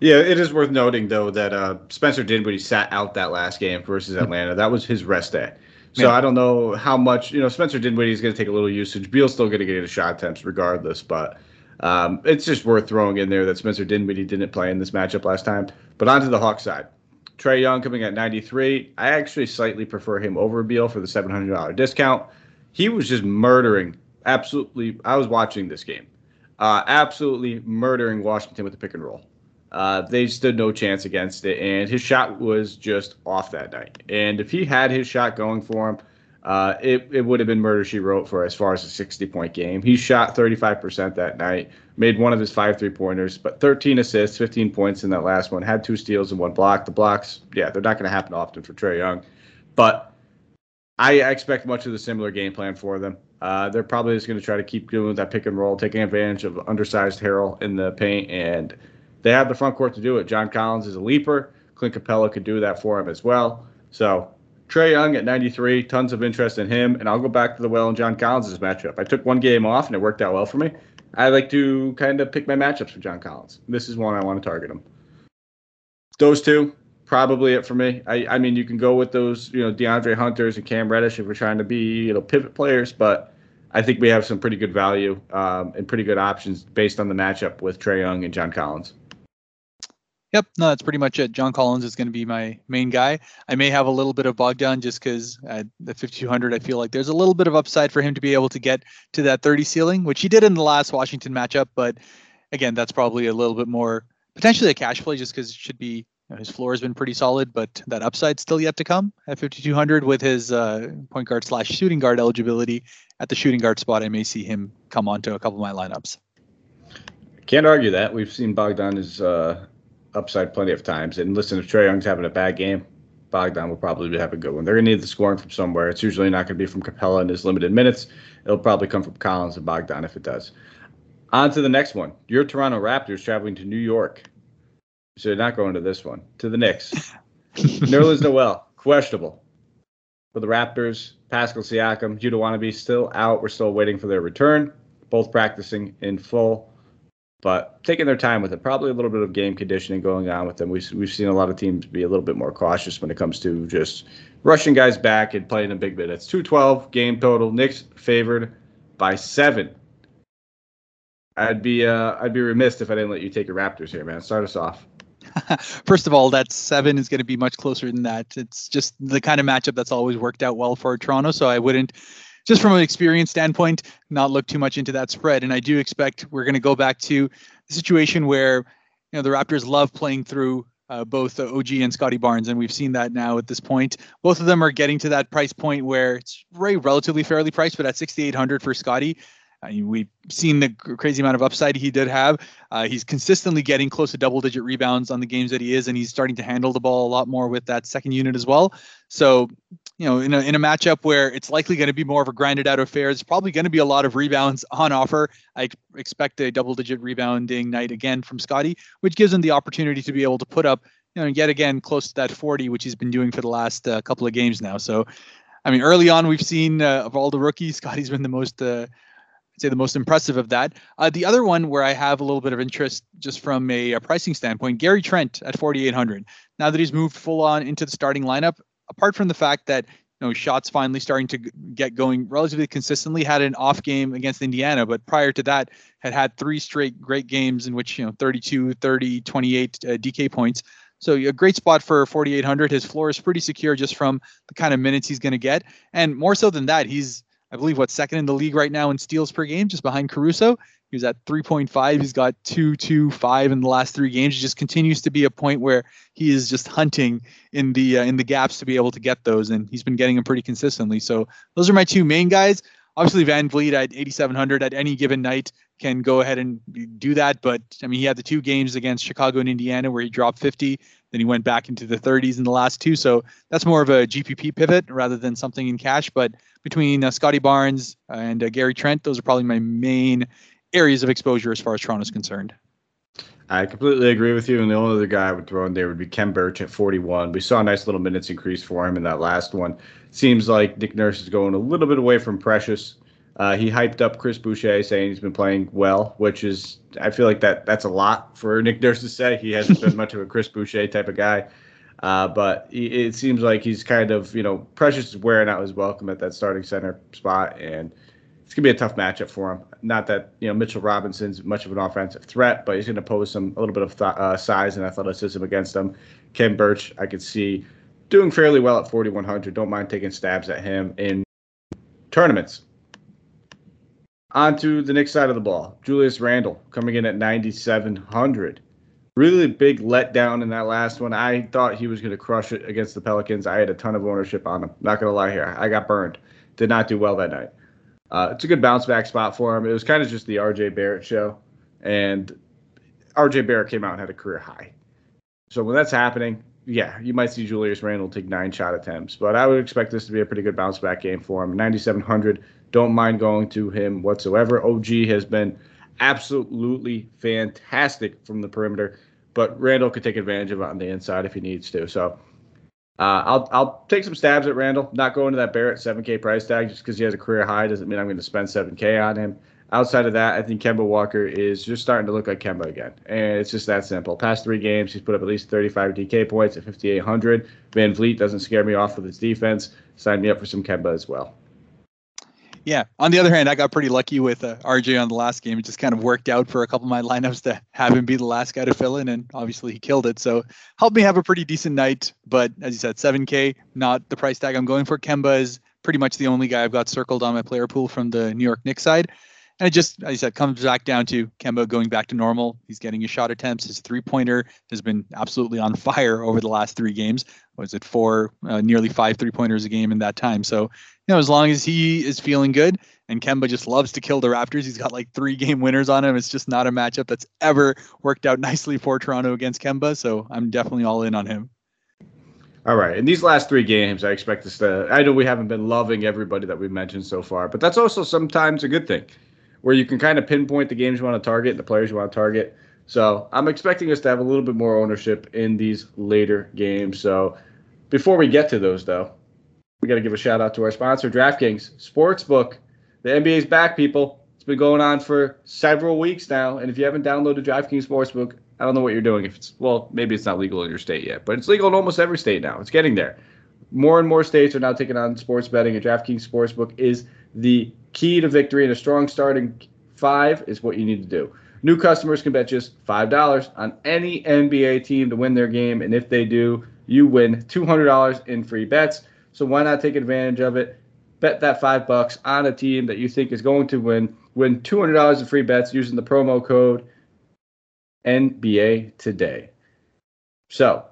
Yeah, it is worth noting though that uh, Spencer Dinwiddie sat out that last game versus hmm. Atlanta. That was his rest day. So yeah. I don't know how much you know. Spencer Dinwiddie is going to take a little usage. Beal's still going to get a shot attempts regardless, but um, it's just worth throwing in there that Spencer Dinwiddie didn't play in this matchup last time. But onto the Hawks side, Trae Young coming at 93. I actually slightly prefer him over Beal for the $700 discount. He was just murdering, absolutely. I was watching this game, uh, absolutely murdering Washington with the pick and roll. Uh, they stood no chance against it, and his shot was just off that night. And if he had his shot going for him, uh, it, it would have been murder she wrote for as far as a 60 point game. He shot 35% that night, made one of his five three pointers, but 13 assists, 15 points in that last one, had two steals and one block. The blocks, yeah, they're not going to happen often for Trae Young, but I expect much of the similar game plan for them. Uh, they're probably just going to try to keep doing that pick and roll, taking advantage of undersized Harrell in the paint, and they have the front court to do it. John Collins is a leaper. Clint Capela could do that for him as well. So Trae Young at 93, tons of interest in him. And I'll go back to the well and John Collins' matchup. I took one game off and it worked out well for me. I like to kind of pick my matchups for John Collins. This is one I want to target him. Those two, probably it for me. I, I mean, you can go with those, you know, DeAndre Hunters and Cam Reddish if we're trying to be, you know, pivot players, but I think we have some pretty good value um, and pretty good options based on the matchup with Trae Young and John Collins. Yep, no, that's pretty much it. John Collins is going to be my main guy. I may have a little bit of Bogdan just because at the 5200, I feel like there's a little bit of upside for him to be able to get to that 30 ceiling, which he did in the last Washington matchup. But again, that's probably a little bit more potentially a cash play just because it should be you know, his floor has been pretty solid, but that upside still yet to come at 5200 with his uh, point guard slash shooting guard eligibility at the shooting guard spot. I may see him come onto a couple of my lineups. Can't argue that. We've seen Bogdan is uh, upside plenty of times. And listen, if Trae Young's having a bad game, Bogdan will probably be have a good one. They're going to need the scoring from somewhere. It's usually not going to be from Capela in his limited minutes. It'll probably come from Collins and Bogdan if it does. On to the next one. Your Toronto Raptors traveling to New York. So you're not going to this one. To the Knicks. [laughs] Nerlens Noel, questionable. For the Raptors, Pascal Siakam, Yuta Watanabe still out. We're still waiting for their return. Both practicing in full but taking their time with it. Probably a little bit of game conditioning going on with them. We've, we've seen a lot of teams be a little bit more cautious when it comes to just rushing guys back and playing a big bit. It's 212 game total. Knicks favored by seven. I'd be uh, I'd be remiss if I didn't let you take your Raptors here, man. Start us off. [laughs] First of all, that seven is going to be much closer than that. It's just the kind of matchup that's always worked out well for Toronto. So I wouldn't just from an experience standpoint, not look too much into that spread. And I do expect we're going to go back to the situation where you know the Raptors love playing through uh, both OG and Scottie Barnes, and we've seen that now at this point. Both of them are getting to that price point where it's very relatively fairly priced, but at 6,800 for Scottie, I mean, we've seen the crazy amount of upside he did have. Uh, he's consistently getting close to double digit rebounds on the games that he is, and he's starting to handle the ball a lot more with that second unit as well. So, you know, in a, in a matchup where it's likely going to be more of a grinded out affair, it's probably going to be a lot of rebounds on offer. I expect a double digit rebounding night again from Scottie, which gives him the opportunity to be able to put up, you know, yet again close to that 40, which he's been doing for the last uh, couple of games now. So, I mean, early on, we've seen uh, of all the rookies, [laughs] Scottie's been the most uh, say the most impressive of that. Uh, the other one where I have a little bit of interest just from a, a, pricing standpoint, Gary Trent at 4,800. Now that he's moved full on into the starting lineup, apart from the fact that you know shots finally starting to get going relatively consistently, had an off game against Indiana, but prior to that had had three straight great games in which you know 32, 30, 28 uh, DK points. So a great spot for 4,800. His floor is pretty secure just from the kind of minutes he's going to get, and more so than that, he's I believe what second in the league right now in steals per game, just behind Caruso. He was at 3.5. He's got two, two, five in the last three games. He just continues to be a point where he is just hunting in the uh, in the gaps to be able to get those, and he's been getting them pretty consistently. So those are my two main guys. Obviously, VanVleet at 8,700 at any given night can go ahead and do that. But I mean, he had the two games against Chicago and Indiana where he dropped 50. Then he went back into the 30s in the last two. So that's more of a GPP pivot rather than something in cash. But between uh, Scottie Barnes and uh, Gary Trent, those are probably my main areas of exposure as far as Toronto's concerned. I completely agree with you. And the only other guy I would throw in there would be Khem Birch at 41. We saw a nice little minutes increase for him in that last one. Seems like Nick Nurse is going a little bit away from Precious. Uh, he hyped up Chris Boucher, saying he's been playing well, which is I feel like that that's a lot for Nick Nurse to say. He hasn't been much of a Chris Boucher type of guy, uh, but it seems like he's kind of you know Precious is wearing out his welcome at that starting center spot, and it's gonna be a tough matchup for him. Not that you know Mitchell Robinson's much of an offensive threat, but he's gonna pose some a little bit of th- uh, size and athleticism against him. Khem Birch, I could see doing fairly well at 4100. Don't mind taking stabs at him in tournaments. On to the next side of the ball. Julius Randle coming in at 9,700. Really big letdown in that last one. I thought he was going to crush it against the Pelicans. I had a ton of ownership on him. Not going to lie here. I got burned. Did not do well that night. Uh, it's a good bounce back spot for him. It was kind of just the RJ Barrett show, and RJ Barrett came out and had a career high. So when that's happening, yeah, you might see Julius Randle take nine shot attempts, but I would expect this to be a pretty good bounce back game for him. 9,700, don't mind going to him whatsoever. OG has been absolutely fantastic from the perimeter, but Randle could take advantage of it on the inside if he needs to. So uh, I'll I'll take some stabs at Randle. Not going to that Barrett 7K price tag just because he has a career high doesn't mean I'm going to spend 7K on him. Outside of that, I think Kemba Walker is just starting to look like Kemba again, and it's just that simple. Past three games, he's put up at least 35 DK points at 5,800. VanVleet doesn't scare me off with his defense. Sign me up for some Kemba as well. Yeah. On the other hand, I got pretty lucky with uh, RJ on the last game. It just kind of worked out for a couple of my lineups to have him be the last guy to fill in, and obviously he killed it. So helped me have a pretty decent night. But as you said, 7K, not the price tag I'm going for. Kemba is pretty much the only guy I've got circled on my player pool from the New York Knicks side. And it just, as I said, comes back down to Kemba going back to normal. He's getting his shot attempts. His three pointer has been absolutely on fire over the last three games. Was it four, uh, nearly five three pointers a game in that time? So, know, as long as he is feeling good and Kemba just loves to kill the Raptors, he's got like three game winners on him. It's just not a matchup that's ever worked out [laughs] nicely for Toronto against Kemba. So I'm definitely all in on him. All right. In these last three games, I expect us to. I know we haven't been loving everybody that we've mentioned so far, but that's also sometimes a good thing where you can kind of pinpoint the games you want to target, and the players you want to target. So I'm expecting us to have a little bit more ownership in these later games. So before we get to those, though, we got to give a shout out to our sponsor, DraftKings Sportsbook. The NBA's back, people. It's been going on for several weeks now, and if you haven't downloaded DraftKings Sportsbook, I don't know what you're doing. If it's well, maybe it's not legal in your state yet, but it's legal in almost every state now. It's getting there. More and more states are now taking on sports betting, and DraftKings Sportsbook is the key to victory and a strong starting five is what you need to do. New customers can bet just $5 on any NBA team to win their game. And if they do, you win $200 in free bets. So why not take advantage of it? Bet that five bucks on a team that you think is going to win. Win $200 in free bets using the promo code NBA today. So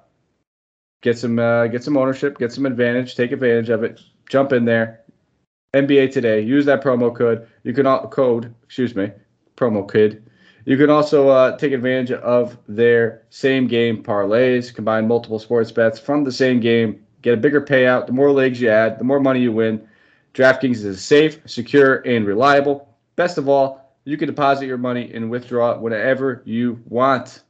get some uh, get some ownership, get some advantage, take advantage of it. Jump in there, NBA Today. Use that promo code. You can all, code, excuse me, promo kid. You can also uh, take advantage of their same game parlays, combine multiple sports bets from the same game, get a bigger payout. The more legs you add, the more money you win. DraftKings is safe, secure, and reliable. Best of all, you can deposit your money and withdraw it whenever you want.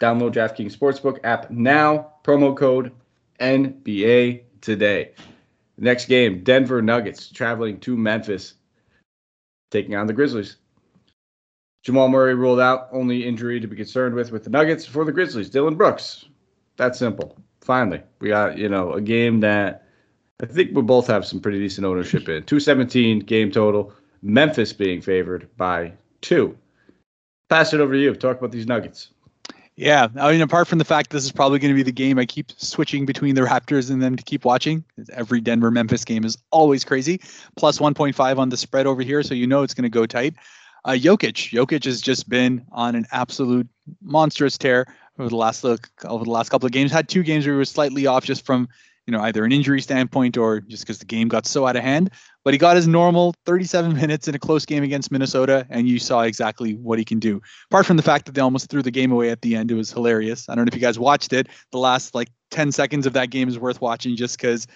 Download DraftKings Sportsbook app now. Promo code NBA today. Next game, Denver Nuggets traveling to Memphis, taking on the Grizzlies. Jamal Murray ruled out, only injury to be concerned with with the Nuggets for the Grizzlies. Dillon Brooks. That's simple. Finally, we got you know a game that I think we both have some pretty decent ownership in. 217 game total. Memphis being favored by two. Pass it over to you. Talk about these Nuggets. Yeah, I mean, apart from the fact this is probably going to be the game I keep switching between the Raptors and them to keep watching. Every Denver Memphis game is always crazy. Plus 1.5 on the spread over here, so you know it's going to go tight. Uh, Jokic, Jokic has just been on an absolute monstrous tear over the last look over the last couple of games. Had two games where he was slightly off just from you know either an injury standpoint or just because the game got so out of hand. But he got his normal 37 minutes in a close game against Minnesota, and you saw exactly what he can do. Apart from the fact that they almost threw the game away at the end, it was hilarious. I don't know if you guys watched it. The last like 10 seconds of that game is worth watching just because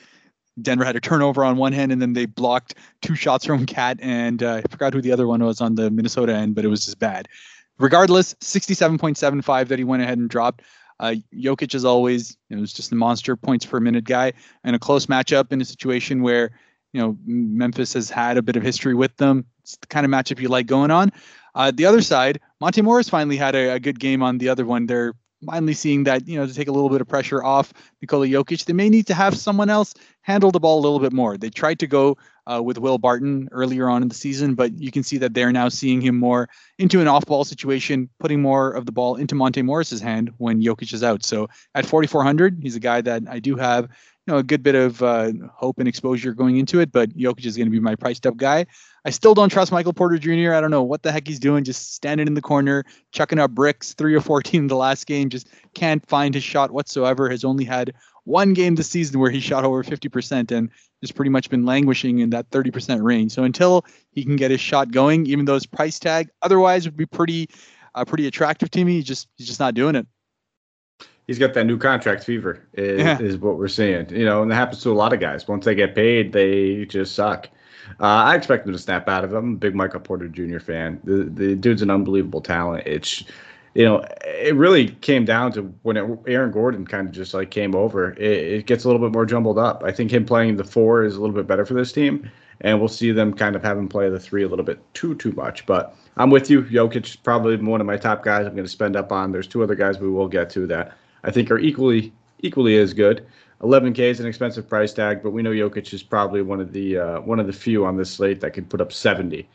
Denver had a turnover on one hand, and then they blocked two shots from KAT, and uh, I forgot who the other one was on the Minnesota end, but it was just bad. Regardless, 67.75 that he went ahead and dropped. Uh, Jokic, as always, know, was just a monster points per minute guy, and a close matchup in a situation where you know Memphis has had a bit of history with them. It's the kind of matchup you like going on. Uh, the other side, Monte Morris finally had a, a, good game on the other one. They're finally seeing that you know to take a little bit of pressure off Nikola Jokic. They may need to have someone else handle the ball a little bit more. They tried to go uh, with Will Barton earlier on in the season, but you can see that they're now seeing him more into an off-ball situation, putting more of the ball into Monte Morris's hand when Jokic is out. So at 4,400, he's a guy that I do have know a good bit of uh, hope and exposure going into it, but Jokic is going to be my priced up guy. I still don't trust Michael Porter Jr. I don't know what the heck he's doing, just standing in the corner, chucking up bricks, three or 14 [laughs] in the last game, just can't find his shot whatsoever. Has only had one game this season where he shot over 50% and has pretty much been languishing in that 30% range. So until he can get his shot going, even though his price tag otherwise would be pretty, uh, pretty attractive to me, he's just he's just not doing it. He's got that new contract fever, is, yeah. is what we're seeing. You know, and that happens to a lot of guys. Once they get paid, they just suck. Uh, I expect him to snap out of it. I'm a big Michael Porter Jr. fan. The the dude's an unbelievable talent. It's you know, it really came down to when it, Aaron Gordon kind of just like came over. It, it, gets a little bit more jumbled up. I think him playing the four is a little bit better for this team, and we'll see them kind of have him play the three a little bit too too much. But I'm with you. Jokic is probably one of my top guys. I'm going to spend up on. There's two other guys we will get to that I think are equally equally as good. 11K is an expensive price tag, but we know Jokic is probably one of the uh, one of the few on this slate that could put up 70.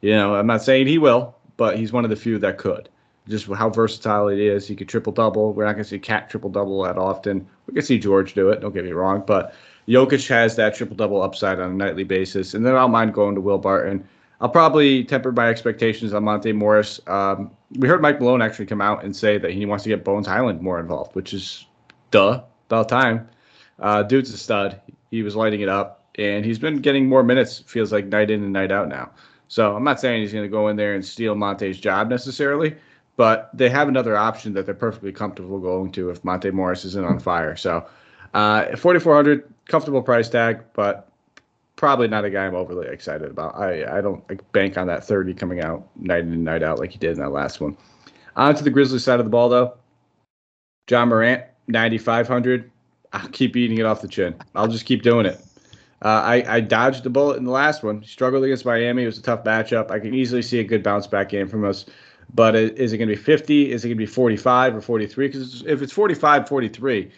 You know, I'm not saying he will, but he's one of the few that could just how versatile it is. He could triple double. We're not going to see KAT triple double that often. We can see George do it. Don't get me wrong, but Jokic has that triple double upside on a nightly basis. And then I don't mind going to Will Barton. I'll probably temper my expectations on Monte Morris. Um, we heard Mike Malone actually come out and say that he wants to get Bones Hyland more involved, which is duh, about time. Uh, dude's a stud. He was lighting it up, and he's been getting more minutes. Feels like night in and night out now. So I'm not saying he's going to go in there and steal Monte's job necessarily, but they have another option that they're perfectly comfortable going to if Monte Morris isn't on fire. So, uh, 4,400, comfortable price tag, but probably not a guy I'm overly excited about. I, I don't like, bank on that 30 coming out night in and night out like he did in that last one. On to the Grizzlies side of the ball, though. Ja Morant, 9,500. I'll keep eating it off the chin. I'll just keep doing it. Uh, I, I dodged the bullet in the last one. Struggled against Miami. It was a tough matchup. I can easily see a good bounce back game from us. But is it going to be 50? Is it going to be 45 or 43? Because if it's 45, 43,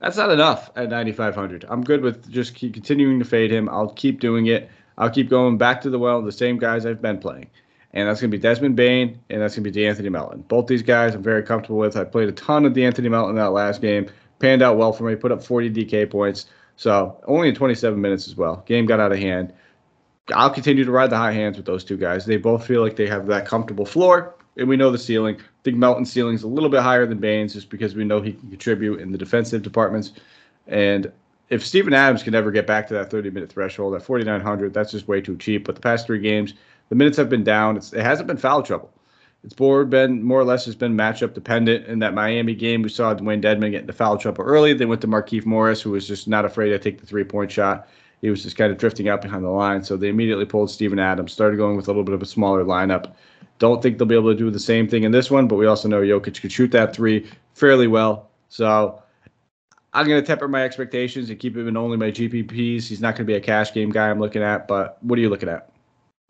that's not enough at 9,500. I'm good with just continuing to fade him. I'll keep doing it. I'll keep going back to the well, the same guys I've been playing. And that's going to be Desmond Bane and that's going to be De'Anthony Melton. Both these guys I'm very comfortable with. I played a ton of De'Anthony Melton that last game. Panned out well for me. Put up 40 DK points. So only in 27 minutes as well. Game got out of hand. I'll continue to ride the high hands with those two guys. They both feel like they have that comfortable floor and we know the ceiling. I think Melton's ceiling is a little bit higher than Bane's just because we know he can contribute in the defensive departments. And if Steven Adams can ever get back to that 30 minute threshold at 4,900, that's just way too cheap. But the past three games, the minutes have been down. It's, it hasn't been foul trouble. It's more been more or less has been matchup dependent. In that Miami game, we saw Dewayne Dedmon get into foul trouble early. They went to Markieff Morris, who was just not afraid to take the three point shot. He was just kind of drifting out behind the line. So they immediately pulled Steven Adams, started going with a little bit of a smaller lineup. Don't think they'll be able to do the same thing in this one, but we also know Jokic could shoot that three fairly well. So I'm going to temper my expectations and keep him in only my GPPs. He's not going to be a cash game guy I'm looking at, but what are you looking at?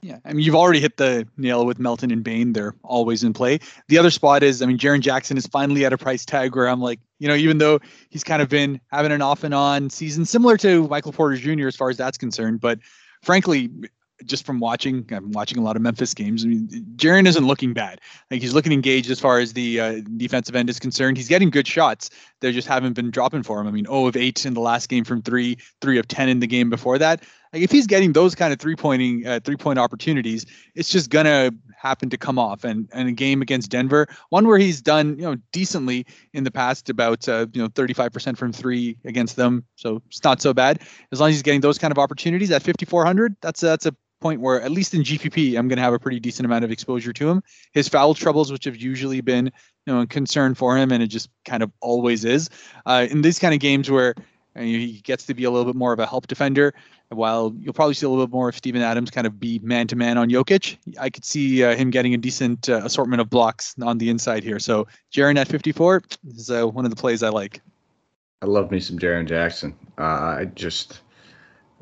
Yeah, I mean, you've already hit the nail with Melton and Bane. They're always in play. The other spot is, I mean, Jaren Jackson is finally at a price tag where I'm like, you know, even though he's kind of been having an off and on season similar to Michael Porter Jr. as far as that's concerned, but frankly, just from watching, I'm watching a lot of Memphis games. I mean, Jaren isn't looking bad. Like he's looking engaged as far as the uh, defensive end is concerned. He's getting good shots. They just haven't been dropping for him. I mean, 0 of 8 in the last game from three, 3 of 10 in the game before that. Like if he's getting those kind of three pointing, uh, three point opportunities, it's just gonna happen to come off. And and a game against Denver, one where he's done you know decently in the past, about uh, you know 35% from three against them, so it's not so bad. As long as he's getting those kind of opportunities at 5400, that's a, that's a point where, at least in GPP, I'm going to have a pretty decent amount of exposure to him. His foul troubles, which have usually been, you know, a concern for him, and it just kind of always is. Uh, in these kind of games where and he gets to be a little bit more of a help defender. While you'll probably see a little bit more of Steven Adams kind of be man to man on Jokic, I could see uh, him getting a decent uh, assortment of blocks on the inside here. So Jaren at 54 is uh, one of the plays I like. I love me some Jaren Jackson. Uh, I just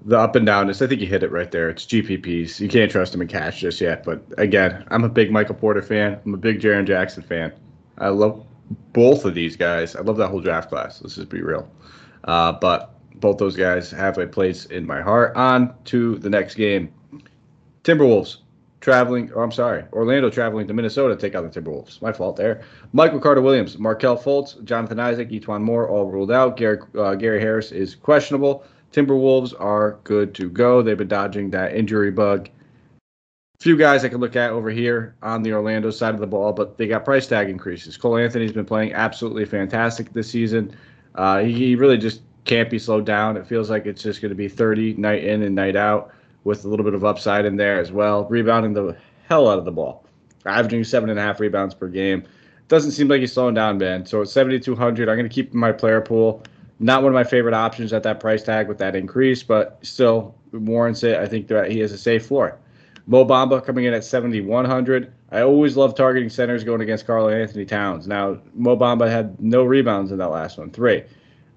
the up and down is. I think you hit it right there. It's GPPs. You can't trust him in cash just yet. But again, I'm a big Michael Porter fan. I'm a big Jaren Jackson fan. I love both of these guys. I love that whole draft class. Let's just be real. Uh, but both those guys have a place in my heart. On to the next game. Timberwolves traveling, or I'm sorry, Orlando traveling to Minnesota to take on the Timberwolves. My fault there. Michael Carter Williams, Markelle Fultz, Jonathan Isaac, E'Twaun Moore all ruled out. Gary, uh, Gary Harris is questionable. Timberwolves are good to go. They've been dodging that injury bug. Few guys I could look at over here on the Orlando side of the ball, but they got price tag increases. Cole Anthony's been playing absolutely fantastic this season. Uh, he, he really just can't be slowed down. It feels like it's just going to be 30 night in and night out with a little bit of upside in there as well. Rebounding the hell out of the ball, averaging seven and a half rebounds per game. Doesn't seem like he's slowing down, Ben. So at 7,200, I'm going to keep my player pool. Not one of my favorite options at that price tag with that increase, but still warrants it. I think that he has a safe floor. Mo Bamba coming in at 7,100. I always love targeting centers going against Karl-Anthony Towns. Now, Mo Bamba had no rebounds in that last one, three.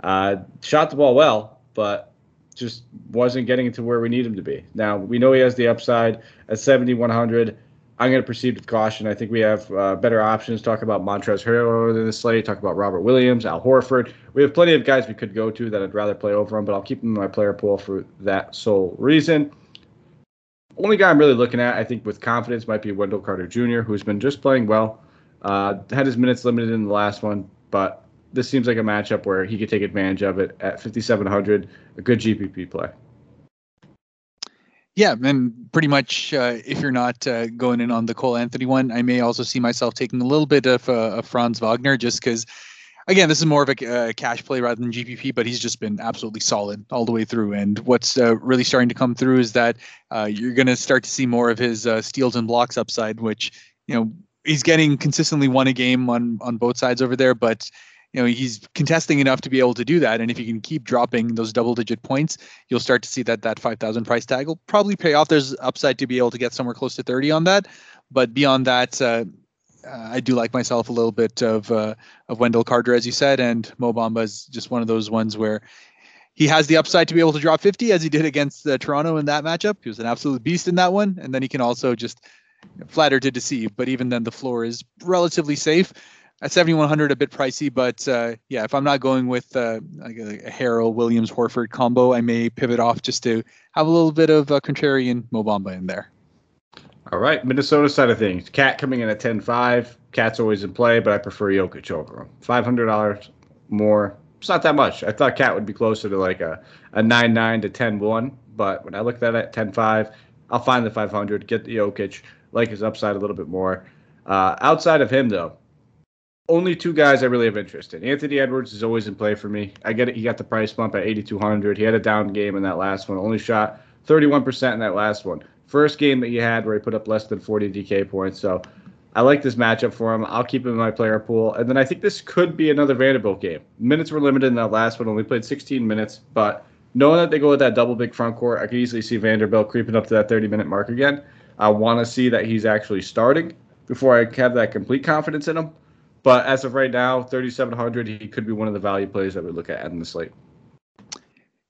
Uh, shot the ball well, but just wasn't getting to where we need him to be. Now, we know he has the upside at 7,100. I'm going to proceed with caution. I think we have uh, better options. Talk about Montrezl Harrell in the slate. Talk about Robert Williams, Al Horford. We have plenty of guys we could go to that I'd rather play over him, but I'll keep him in my player pool for that sole reason. Only guy I'm really looking at, I think, with confidence might be Wendell Carter Jr., who's been just playing well. Uh, had his minutes limited in the last one, but this seems like a matchup where he could take advantage of it at 5,700. A good GPP play. Yeah, and pretty much uh, if you're not uh, going in on the Cole Anthony one, I may also see myself taking a little bit of, uh, Franz Wagner just because, again, this is more of a uh, cash play rather than GPP, but he's just been absolutely solid all the way through. And what's uh, really starting to come through is that uh, you're going to start to see more of his steals and blocks upside, which, you know, he's getting consistently one a game on on both sides over there, but you know he's contesting enough to be able to do that. And if you can keep dropping those double digit points you'll start to see that that 5000 price tag will probably pay off. There's upside to be able to get somewhere close to 30 on that. But beyond that uh, uh, I do like myself a little bit of uh, of Wendell Carter, as you said, and Mo Bamba is just one of those ones where he has the upside to be able to drop 50 as he did against uh, Toronto in that matchup. He was an absolute beast in that one, and then he can also just flatter to deceive. But even then, the floor is relatively safe at 7100 a bit pricey but uh, yeah if i'm not going with uh, like a, harrell williams horford combo i may pivot off just to have a little bit of a contrarian Mo Bamba in there. All right minnesota side of things. KAT coming in at 10-5 KAT's always in play but i prefer Jokic over him. $500 more it's not that much. I thought KAT would be closer to like a, a 9-9 to 10-1 but when i look at it 10-5 i'll find the 500 get the Jokic like his upside a little bit more. Uh, outside of him though only two guys I really have interest in. Anthony Edwards is always in play for me. I get it. He got the price bump at 8,200. He had a down game in that last one. Only shot 31% in that last one. First game that he had where he put up less than 40 DK points. So I like this matchup for him. I'll keep him in my player pool. And then I think this could be another Vanderbilt game. Minutes were limited in that last one. Only played 16 minutes. But knowing that they go with that double big front court, I could easily see Vanderbilt creeping up to that 30 minute mark again. I want to see that he's actually starting before I have that complete confidence in him. But as of right now, 3,700, he could be one of the value plays that we look at in the slate.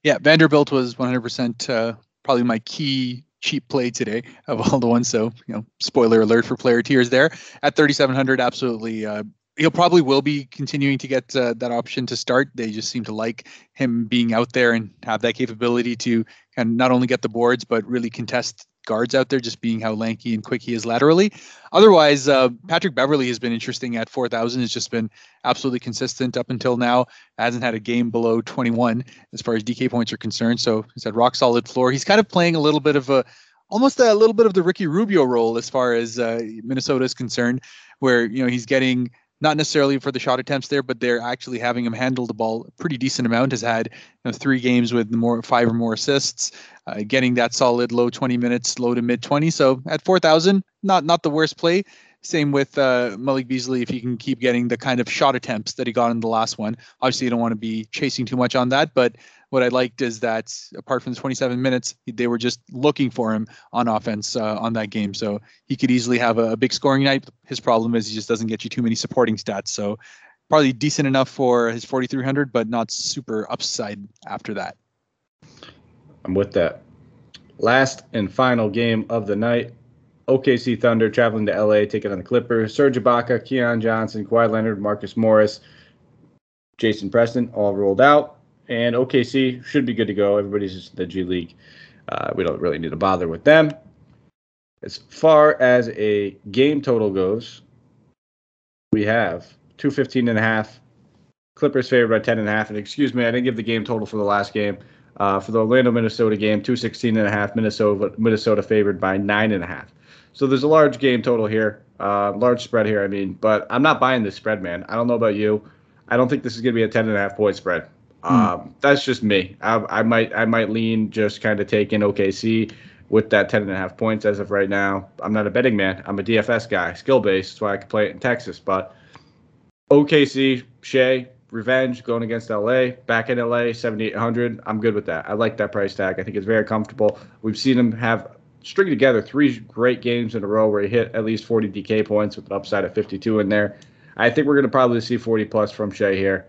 Yeah, Vanderbilt was 100% uh, probably my key cheap play today of all the ones. So, you know, spoiler alert for player tiers there at 3,700. Absolutely. Uh, he'll probably will be continuing to get uh, that option to start. They just seem to like him being out there and have that capability to kind of not only get the boards, but really contest guards out there, just being how lanky and quick he is laterally. Otherwise, uh, Patrick Beverley has been interesting at 4,000. Has just been absolutely consistent up until now. Hasn't had a game below 21 as far as DK points are concerned. So he's had rock solid floor. He's kind of playing a little bit of a almost a little bit of the Ricky Rubio role as far as uh, Minnesota is concerned, where you know he's getting not necessarily for the shot attempts there, but they're actually having him handle the ball a pretty decent amount. Has had you know, three games with more five or more assists, uh, getting that solid low 20 minutes, low to mid 20. So at 4,000, not not the worst play. Same with uh, Malik Beasley if he can keep getting the kind of shot attempts that he got in the last one. Obviously, you don't want to be chasing too much on that, but what I liked is that apart from the 27 minutes, they were just looking for him on offense uh, on that game. So he could easily have a, a, big scoring night. His problem is he just doesn't get you too many supporting stats. So probably decent enough for his 4,300, but not super upside after that. I'm with that. Last and final game of the night. OKC Thunder traveling to LA, taking on the Clippers. Serge Ibaka, Keon Johnson, Kawhi Leonard, Marcus Morris, Jason Preston, all rolled out and OKC should be good to go. Everybody's just the G League. Uh, we don't really need to bother with them. As far as a game total goes, we have 215 and a half. Clippers favored by 10 and a half. And excuse me, I didn't give the game total for the last game. Uh, for the Orlando Minnesota game, 216 and a half. Minnesota Minnesota favored by nine and a half. So there's a large game total here, uh, large spread here. I mean, but I'm not buying this spread, man. I don't know about you. I don't think this is going to be a 10 and a half point spread. Hmm. Um, that's just me. I, I, might I might lean just kind of taking OKC with that 10 and a half points as of right now. I'm not a betting man. I'm a DFS guy, skill based. That's why I can play it in Texas. But OKC, Shai, revenge going against LA, back in LA, 7,800. I'm good with that. I like that price tag. I think it's very comfortable. We've seen him have string together three great games in a row where he hit at least 40 DK points with an upside of 52 in there. I think we're going to probably see 40 plus from Shai here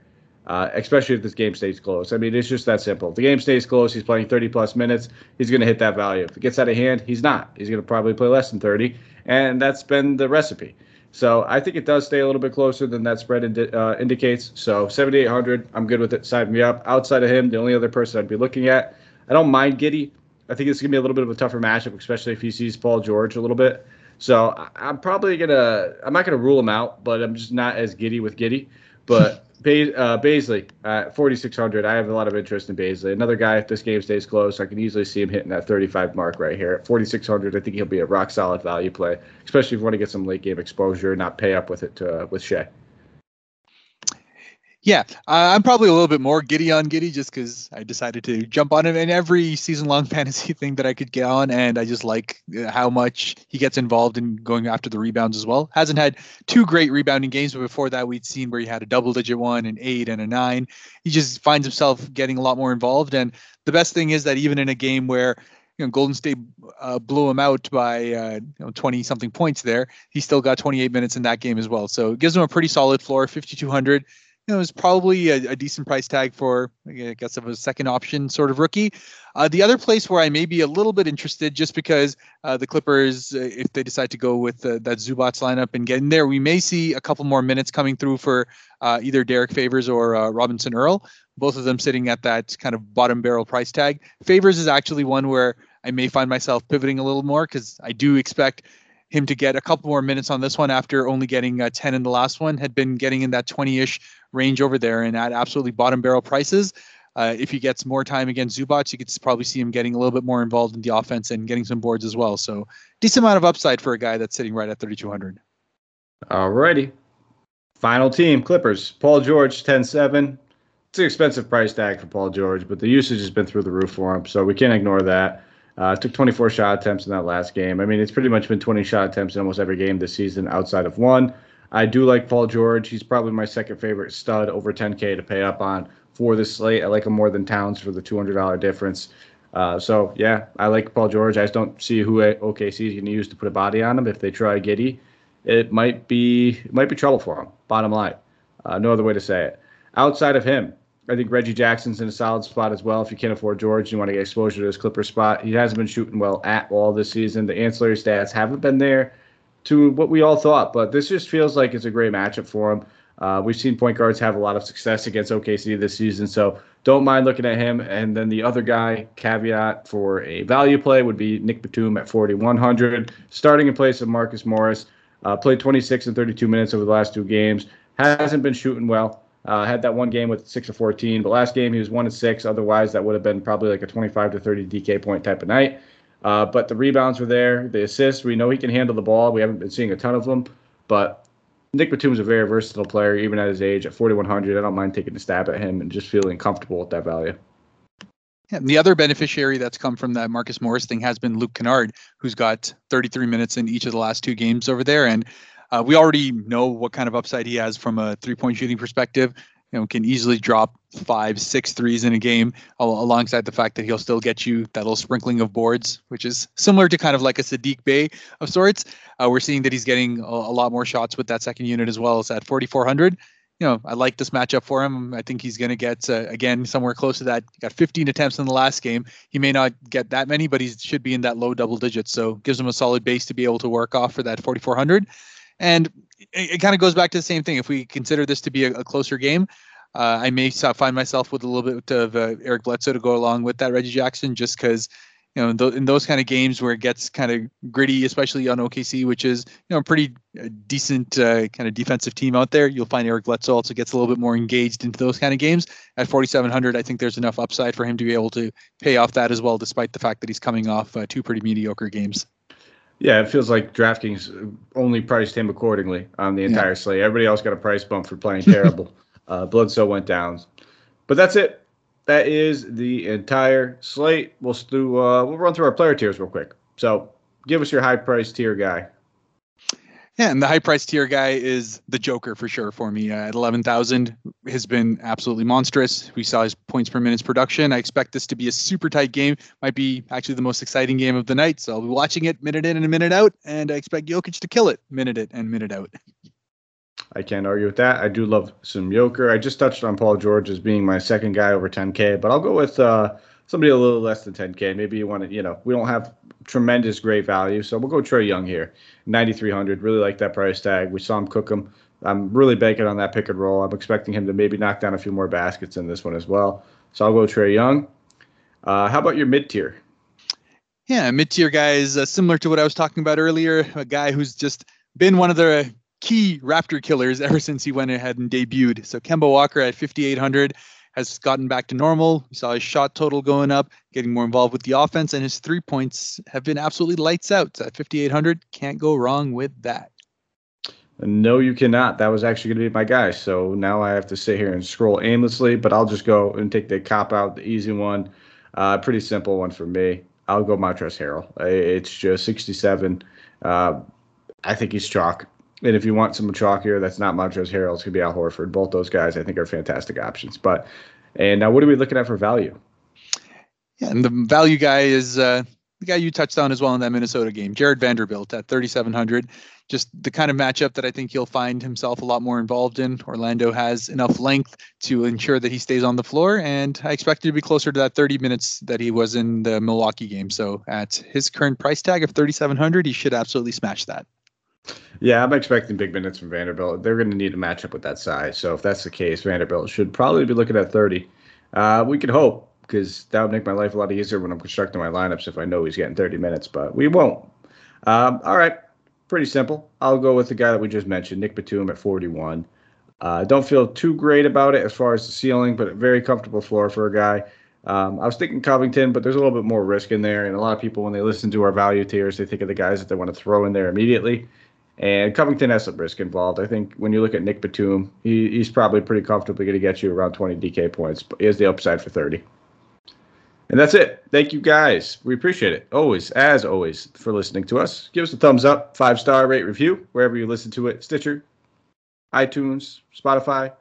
uh, especially if this game stays close. I mean, it's just that simple. If the game stays close, he's playing 30 plus minutes, he's going to hit that value. If it gets out of hand, he's not. He's going to probably play less than 30, and that's been the recipe. So I think it does stay a little bit closer than that spread indi- uh, indicates. So 7,800, I'm good with it. Sign me up. Outside of him, the only other person I'd be looking at, I don't mind Giddey. I think it's going to be a little bit of a tougher matchup, especially if he sees Paul George a little bit. So I'm probably gonna, I'm not gonna rule him out, but I'm just not as giddy with Giddey. But Ba- uh, Bazley at 4,600. I have a lot of interest in Bazley. Another guy, if this game stays close, I can easily see him hitting that 35 mark right here. At 4,600, I think he'll be a rock solid value play, especially if you want to get some late game exposure, not pay up with it to, uh, with Shai. Yeah, uh, I'm probably a little bit more giddy on Giddey just because I decided to jump on him in every season-long [laughs] fantasy thing that I could get on, and I just like uh, how much he gets involved in going after the rebounds as well. Hasn't had two great rebounding games, but before that, we'd seen where he had a double-digit one, an eight, and a nine. He just finds himself getting a lot more involved, and the best thing is that even in a game where you know, Golden State uh, blew him out by uh, you know 20 something points there. He still got 28 minutes in that game as well. So it gives him a pretty solid floor, 5200 you know, it was probably a, a, decent price tag for, I guess, of a second option sort of rookie. Uh, the other place where I may be a little bit interested, just because uh, the Clippers, uh, if they decide to go with that Zubac lineup and get in there, we may see a couple more minutes coming through for uh, either Derrick Favors or uh, Robinson Earl. Both of them sitting at that kind of bottom barrel price tag. Favors is actually one where I may find myself pivoting a little more because I do expect him to get a couple more minutes on this one after only getting uh, 10 in the last one, had been getting in that 20 ish range over there and at absolutely bottom barrel prices. Uh, if he gets more time against Zubac, you could probably see him getting a little bit more involved in the offense and getting some boards as well. So decent amount of upside for a guy that's sitting right at 3,200. All righty. Final team, Clippers. Paul George, 10-7. It's an expensive price tag for Paul George, but the usage has been through the roof for him, so we can't ignore that. Uh, took 24 shot attempts in that last game. I mean, it's pretty much been 20 shot attempts in almost every game this season outside of one. I do like Paul George. He's probably my second favorite stud over 10K to pay up on for this slate. I like him more than Towns for the $200 difference. Uh, so, yeah, I like Paul George. I just don't see who OKC is going to use to put a body on him. If they try Giddey, it might be it might be trouble for him. Bottom line, uh, no other way to say it. Outside of him, I think Reggie Jackson's in a solid spot as well. If you can't afford George, you want to get exposure to his Clipper spot. He hasn't been shooting well at all this season. The ancillary stats haven't been there to what we all thought, but this just feels like it's a great matchup for him. Uh, we've seen point guards have a lot of success against OKC this season, so don't mind looking at him. And then the other guy, caveat for a value play, would be Nick Batum at 4,100, starting in place of Marcus Morris. Uh, played 26 and 32 minutes over the last two games. Hasn't been shooting well. Uh, had that one game with six or 14, but last game he was one to six. Otherwise, that would have been probably like a 25 to 30 DK point type of night. Uh, but the rebounds were there, the assists. We know he can handle the ball. We haven't been seeing a ton of them, but Nick Batum's a very versatile player, even at his age at 4,100. I don't mind taking a stab at him and just feeling comfortable with that value. And the other beneficiary that's come from that Marcus Morris thing has been Luke Kennard, who's got 33 minutes in each of the last two games over there. And uh, we already know what kind of upside he has from a three point shooting perspective. you know, can easily drop five, six threes in a game, alongside the fact that he'll still get you that little sprinkling of boards, which is similar to kind of like a Saddiq Bey of sorts. Uh, we're seeing that he's getting a, a, lot more shots with that second unit as well as at 4,400. You know, I like this matchup for him. I think he's going to get uh, again somewhere close to that. He got 15 attempts in the last game. He may not get that many, but he should be in that low double digits. So gives him a solid base to be able to work off for that 4,400. And it, it kind of goes back to the same thing. If we consider this to be a, a closer game, uh, I may find myself with a little bit of uh, Eric Bledsoe to go along with that Reggie Jackson, just because you know in, th- in, those kind of games where it gets kind of gritty, especially on OKC, which is you know a pretty uh, decent uh, kind of defensive team out there. You'll find Eric Bledsoe also gets a little bit more engaged into those kind of games. At 4,700, I think there's enough upside for him to be able to pay off that as well, despite the fact that he's coming off uh, two pretty mediocre games. Yeah, it feels like DraftKings only priced him accordingly on the entire yeah. slate. Everybody else got a price bump for playing terrible. [laughs] Uh, Bledsoe went down. But that's it. That is the entire slate. We'll do. Uh, we'll run through our player tiers real quick. So, give us your high price tier guy. Yeah, and the high price tier guy is the Joker for sure for me. Uh, at 11,000 has been absolutely monstrous. We saw his points per minutes production. I expect this to be a super tight game. Might be actually the most exciting game of the night. So I'll be watching it minute in and a minute out, and I expect Jokic to kill it minute in and minute out. I can't argue with that. I do love some Joker. I just touched on Paul George as being my second guy over 10K, but I'll go with uh, somebody a little less than 10K. Maybe you want to, you know, we don't have tremendous great value, so we'll go Trae Young here, 9,300. Really like that price tag. We saw him cook him. I'm really banking on that pick and roll. I'm expecting him to maybe knock down a few more baskets in this one as well. So I'll go Trae Young. Uh, how about your mid tier? Yeah, mid tier guys, uh, similar to what I was talking about earlier. A guy who's just been one of the key Raptor killers ever since he went ahead and debuted. So Kemba Walker at 5,800 has gotten back to normal. We saw his shot total going up, getting more involved with the offense, and his three points have been absolutely lights out. At 5,800, can't go wrong with that. No, you cannot. That was actually going to be my guy. So now I have to sit here and scroll aimlessly, but I'll just go and take the cop out, the easy one. Uh, pretty simple one for me. I'll go Montrezl Harrell. It's just 67. Uh, I think he's chalk. And if you want some chalkier, that's not Montrezl Harrell. Going to be Al Horford. Both those guys, I think, are fantastic options. But and now, what are we looking at for value? Yeah, and the value guy is uh, the guy you touched on as well in that Minnesota game, Jarred Vanderbilt at 3,700. Just the kind of matchup that I think he'll find himself a lot more involved in. Orlando has enough length to ensure that he stays on the floor, and I expect it to be closer to that 30 minutes that he was in the Milwaukee game. So at his current price tag of 3,700, he should absolutely smash that. Yeah, I'm expecting big minutes from Vanderbilt. They're going to need a matchup with that size. So if that's the case, Vanderbilt should probably be looking at 30. Uh, we could hope because that would make my life a lot easier when I'm constructing my lineups if I know he's getting 30 minutes, but we won't. Um, all right, pretty simple. I'll go with the guy that we just mentioned, Nick Batum at 41. Uh, don't feel too great about it as far as the ceiling, but a very comfortable floor for a guy. Um, I was thinking Covington, but there's a little bit more risk in there. And a lot of people, when they listen to our value tiers, they think of the guys that they want to throw in there immediately. And Covington has some risk involved. I think when you look at Nick Batum, he, he's probably pretty comfortably going to get you around 20 DK points, but he has the upside for 30. And that's it. Thank you guys. We appreciate it. Always, as always, for listening to us. Give us a thumbs up, five star rate review, wherever you listen to it Stitcher, iTunes, Spotify,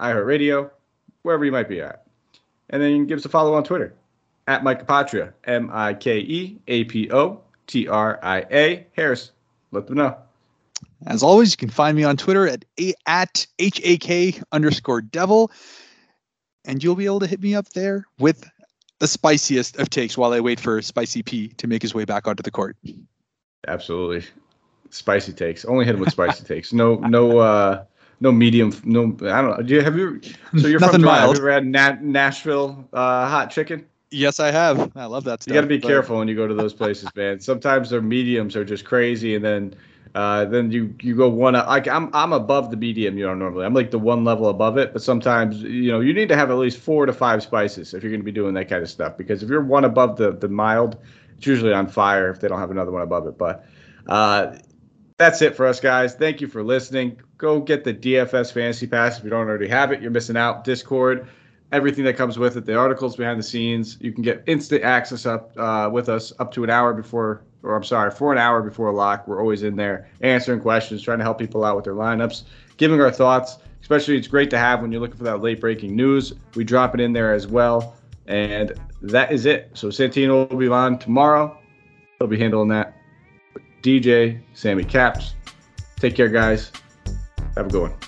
iHeartRadio, wherever you might be at. And then give us a follow on Twitter at Mike Apotria, M I K E A P O T R I A. Harris, let them know. As always, you can find me on Twitter at, a- at HAK underscore devil. And you'll be able to hit me up there with the spiciest of takes while I wait for Spicy P to make his way back onto the court. Absolutely. Spicy takes. Only hit him with spicy [laughs] takes. No, no, uh, no medium. No, I don't know. Do you have you? So you're Nothing from Toronto. Have you ever had Na- Nashville uh, hot chicken? Yes, I have. I love that stuff. You got to be but... careful when you go to those places, man. Sometimes their mediums are just crazy, and then uh, then you you go one. Like I'm I'm above the medium, you know, normally. I'm like the one level above it, but sometimes you know you need to have at least four to five spices if you're going to be doing that kind of stuff. Because if you're one above the the mild, it's usually on fire if they don't have another one above it. But uh, that's it for us, guys. Thank you for listening. Go get the DFS Fantasy Pass if you don't already have it. You're missing out. Discord, everything that comes with it, the articles behind the scenes. You can get instant access up uh, with us up to an hour before or I'm sorry, for an hour before lock. We're always in there answering questions, trying to help people out with their lineups, giving our thoughts. especially it's great to have when you're looking for that late breaking news. We drop it in there as well. And that is it. So Santino will be on tomorrow. He'll be handling that. DJ, Sammy Caps. Take care, guys. Have a good one.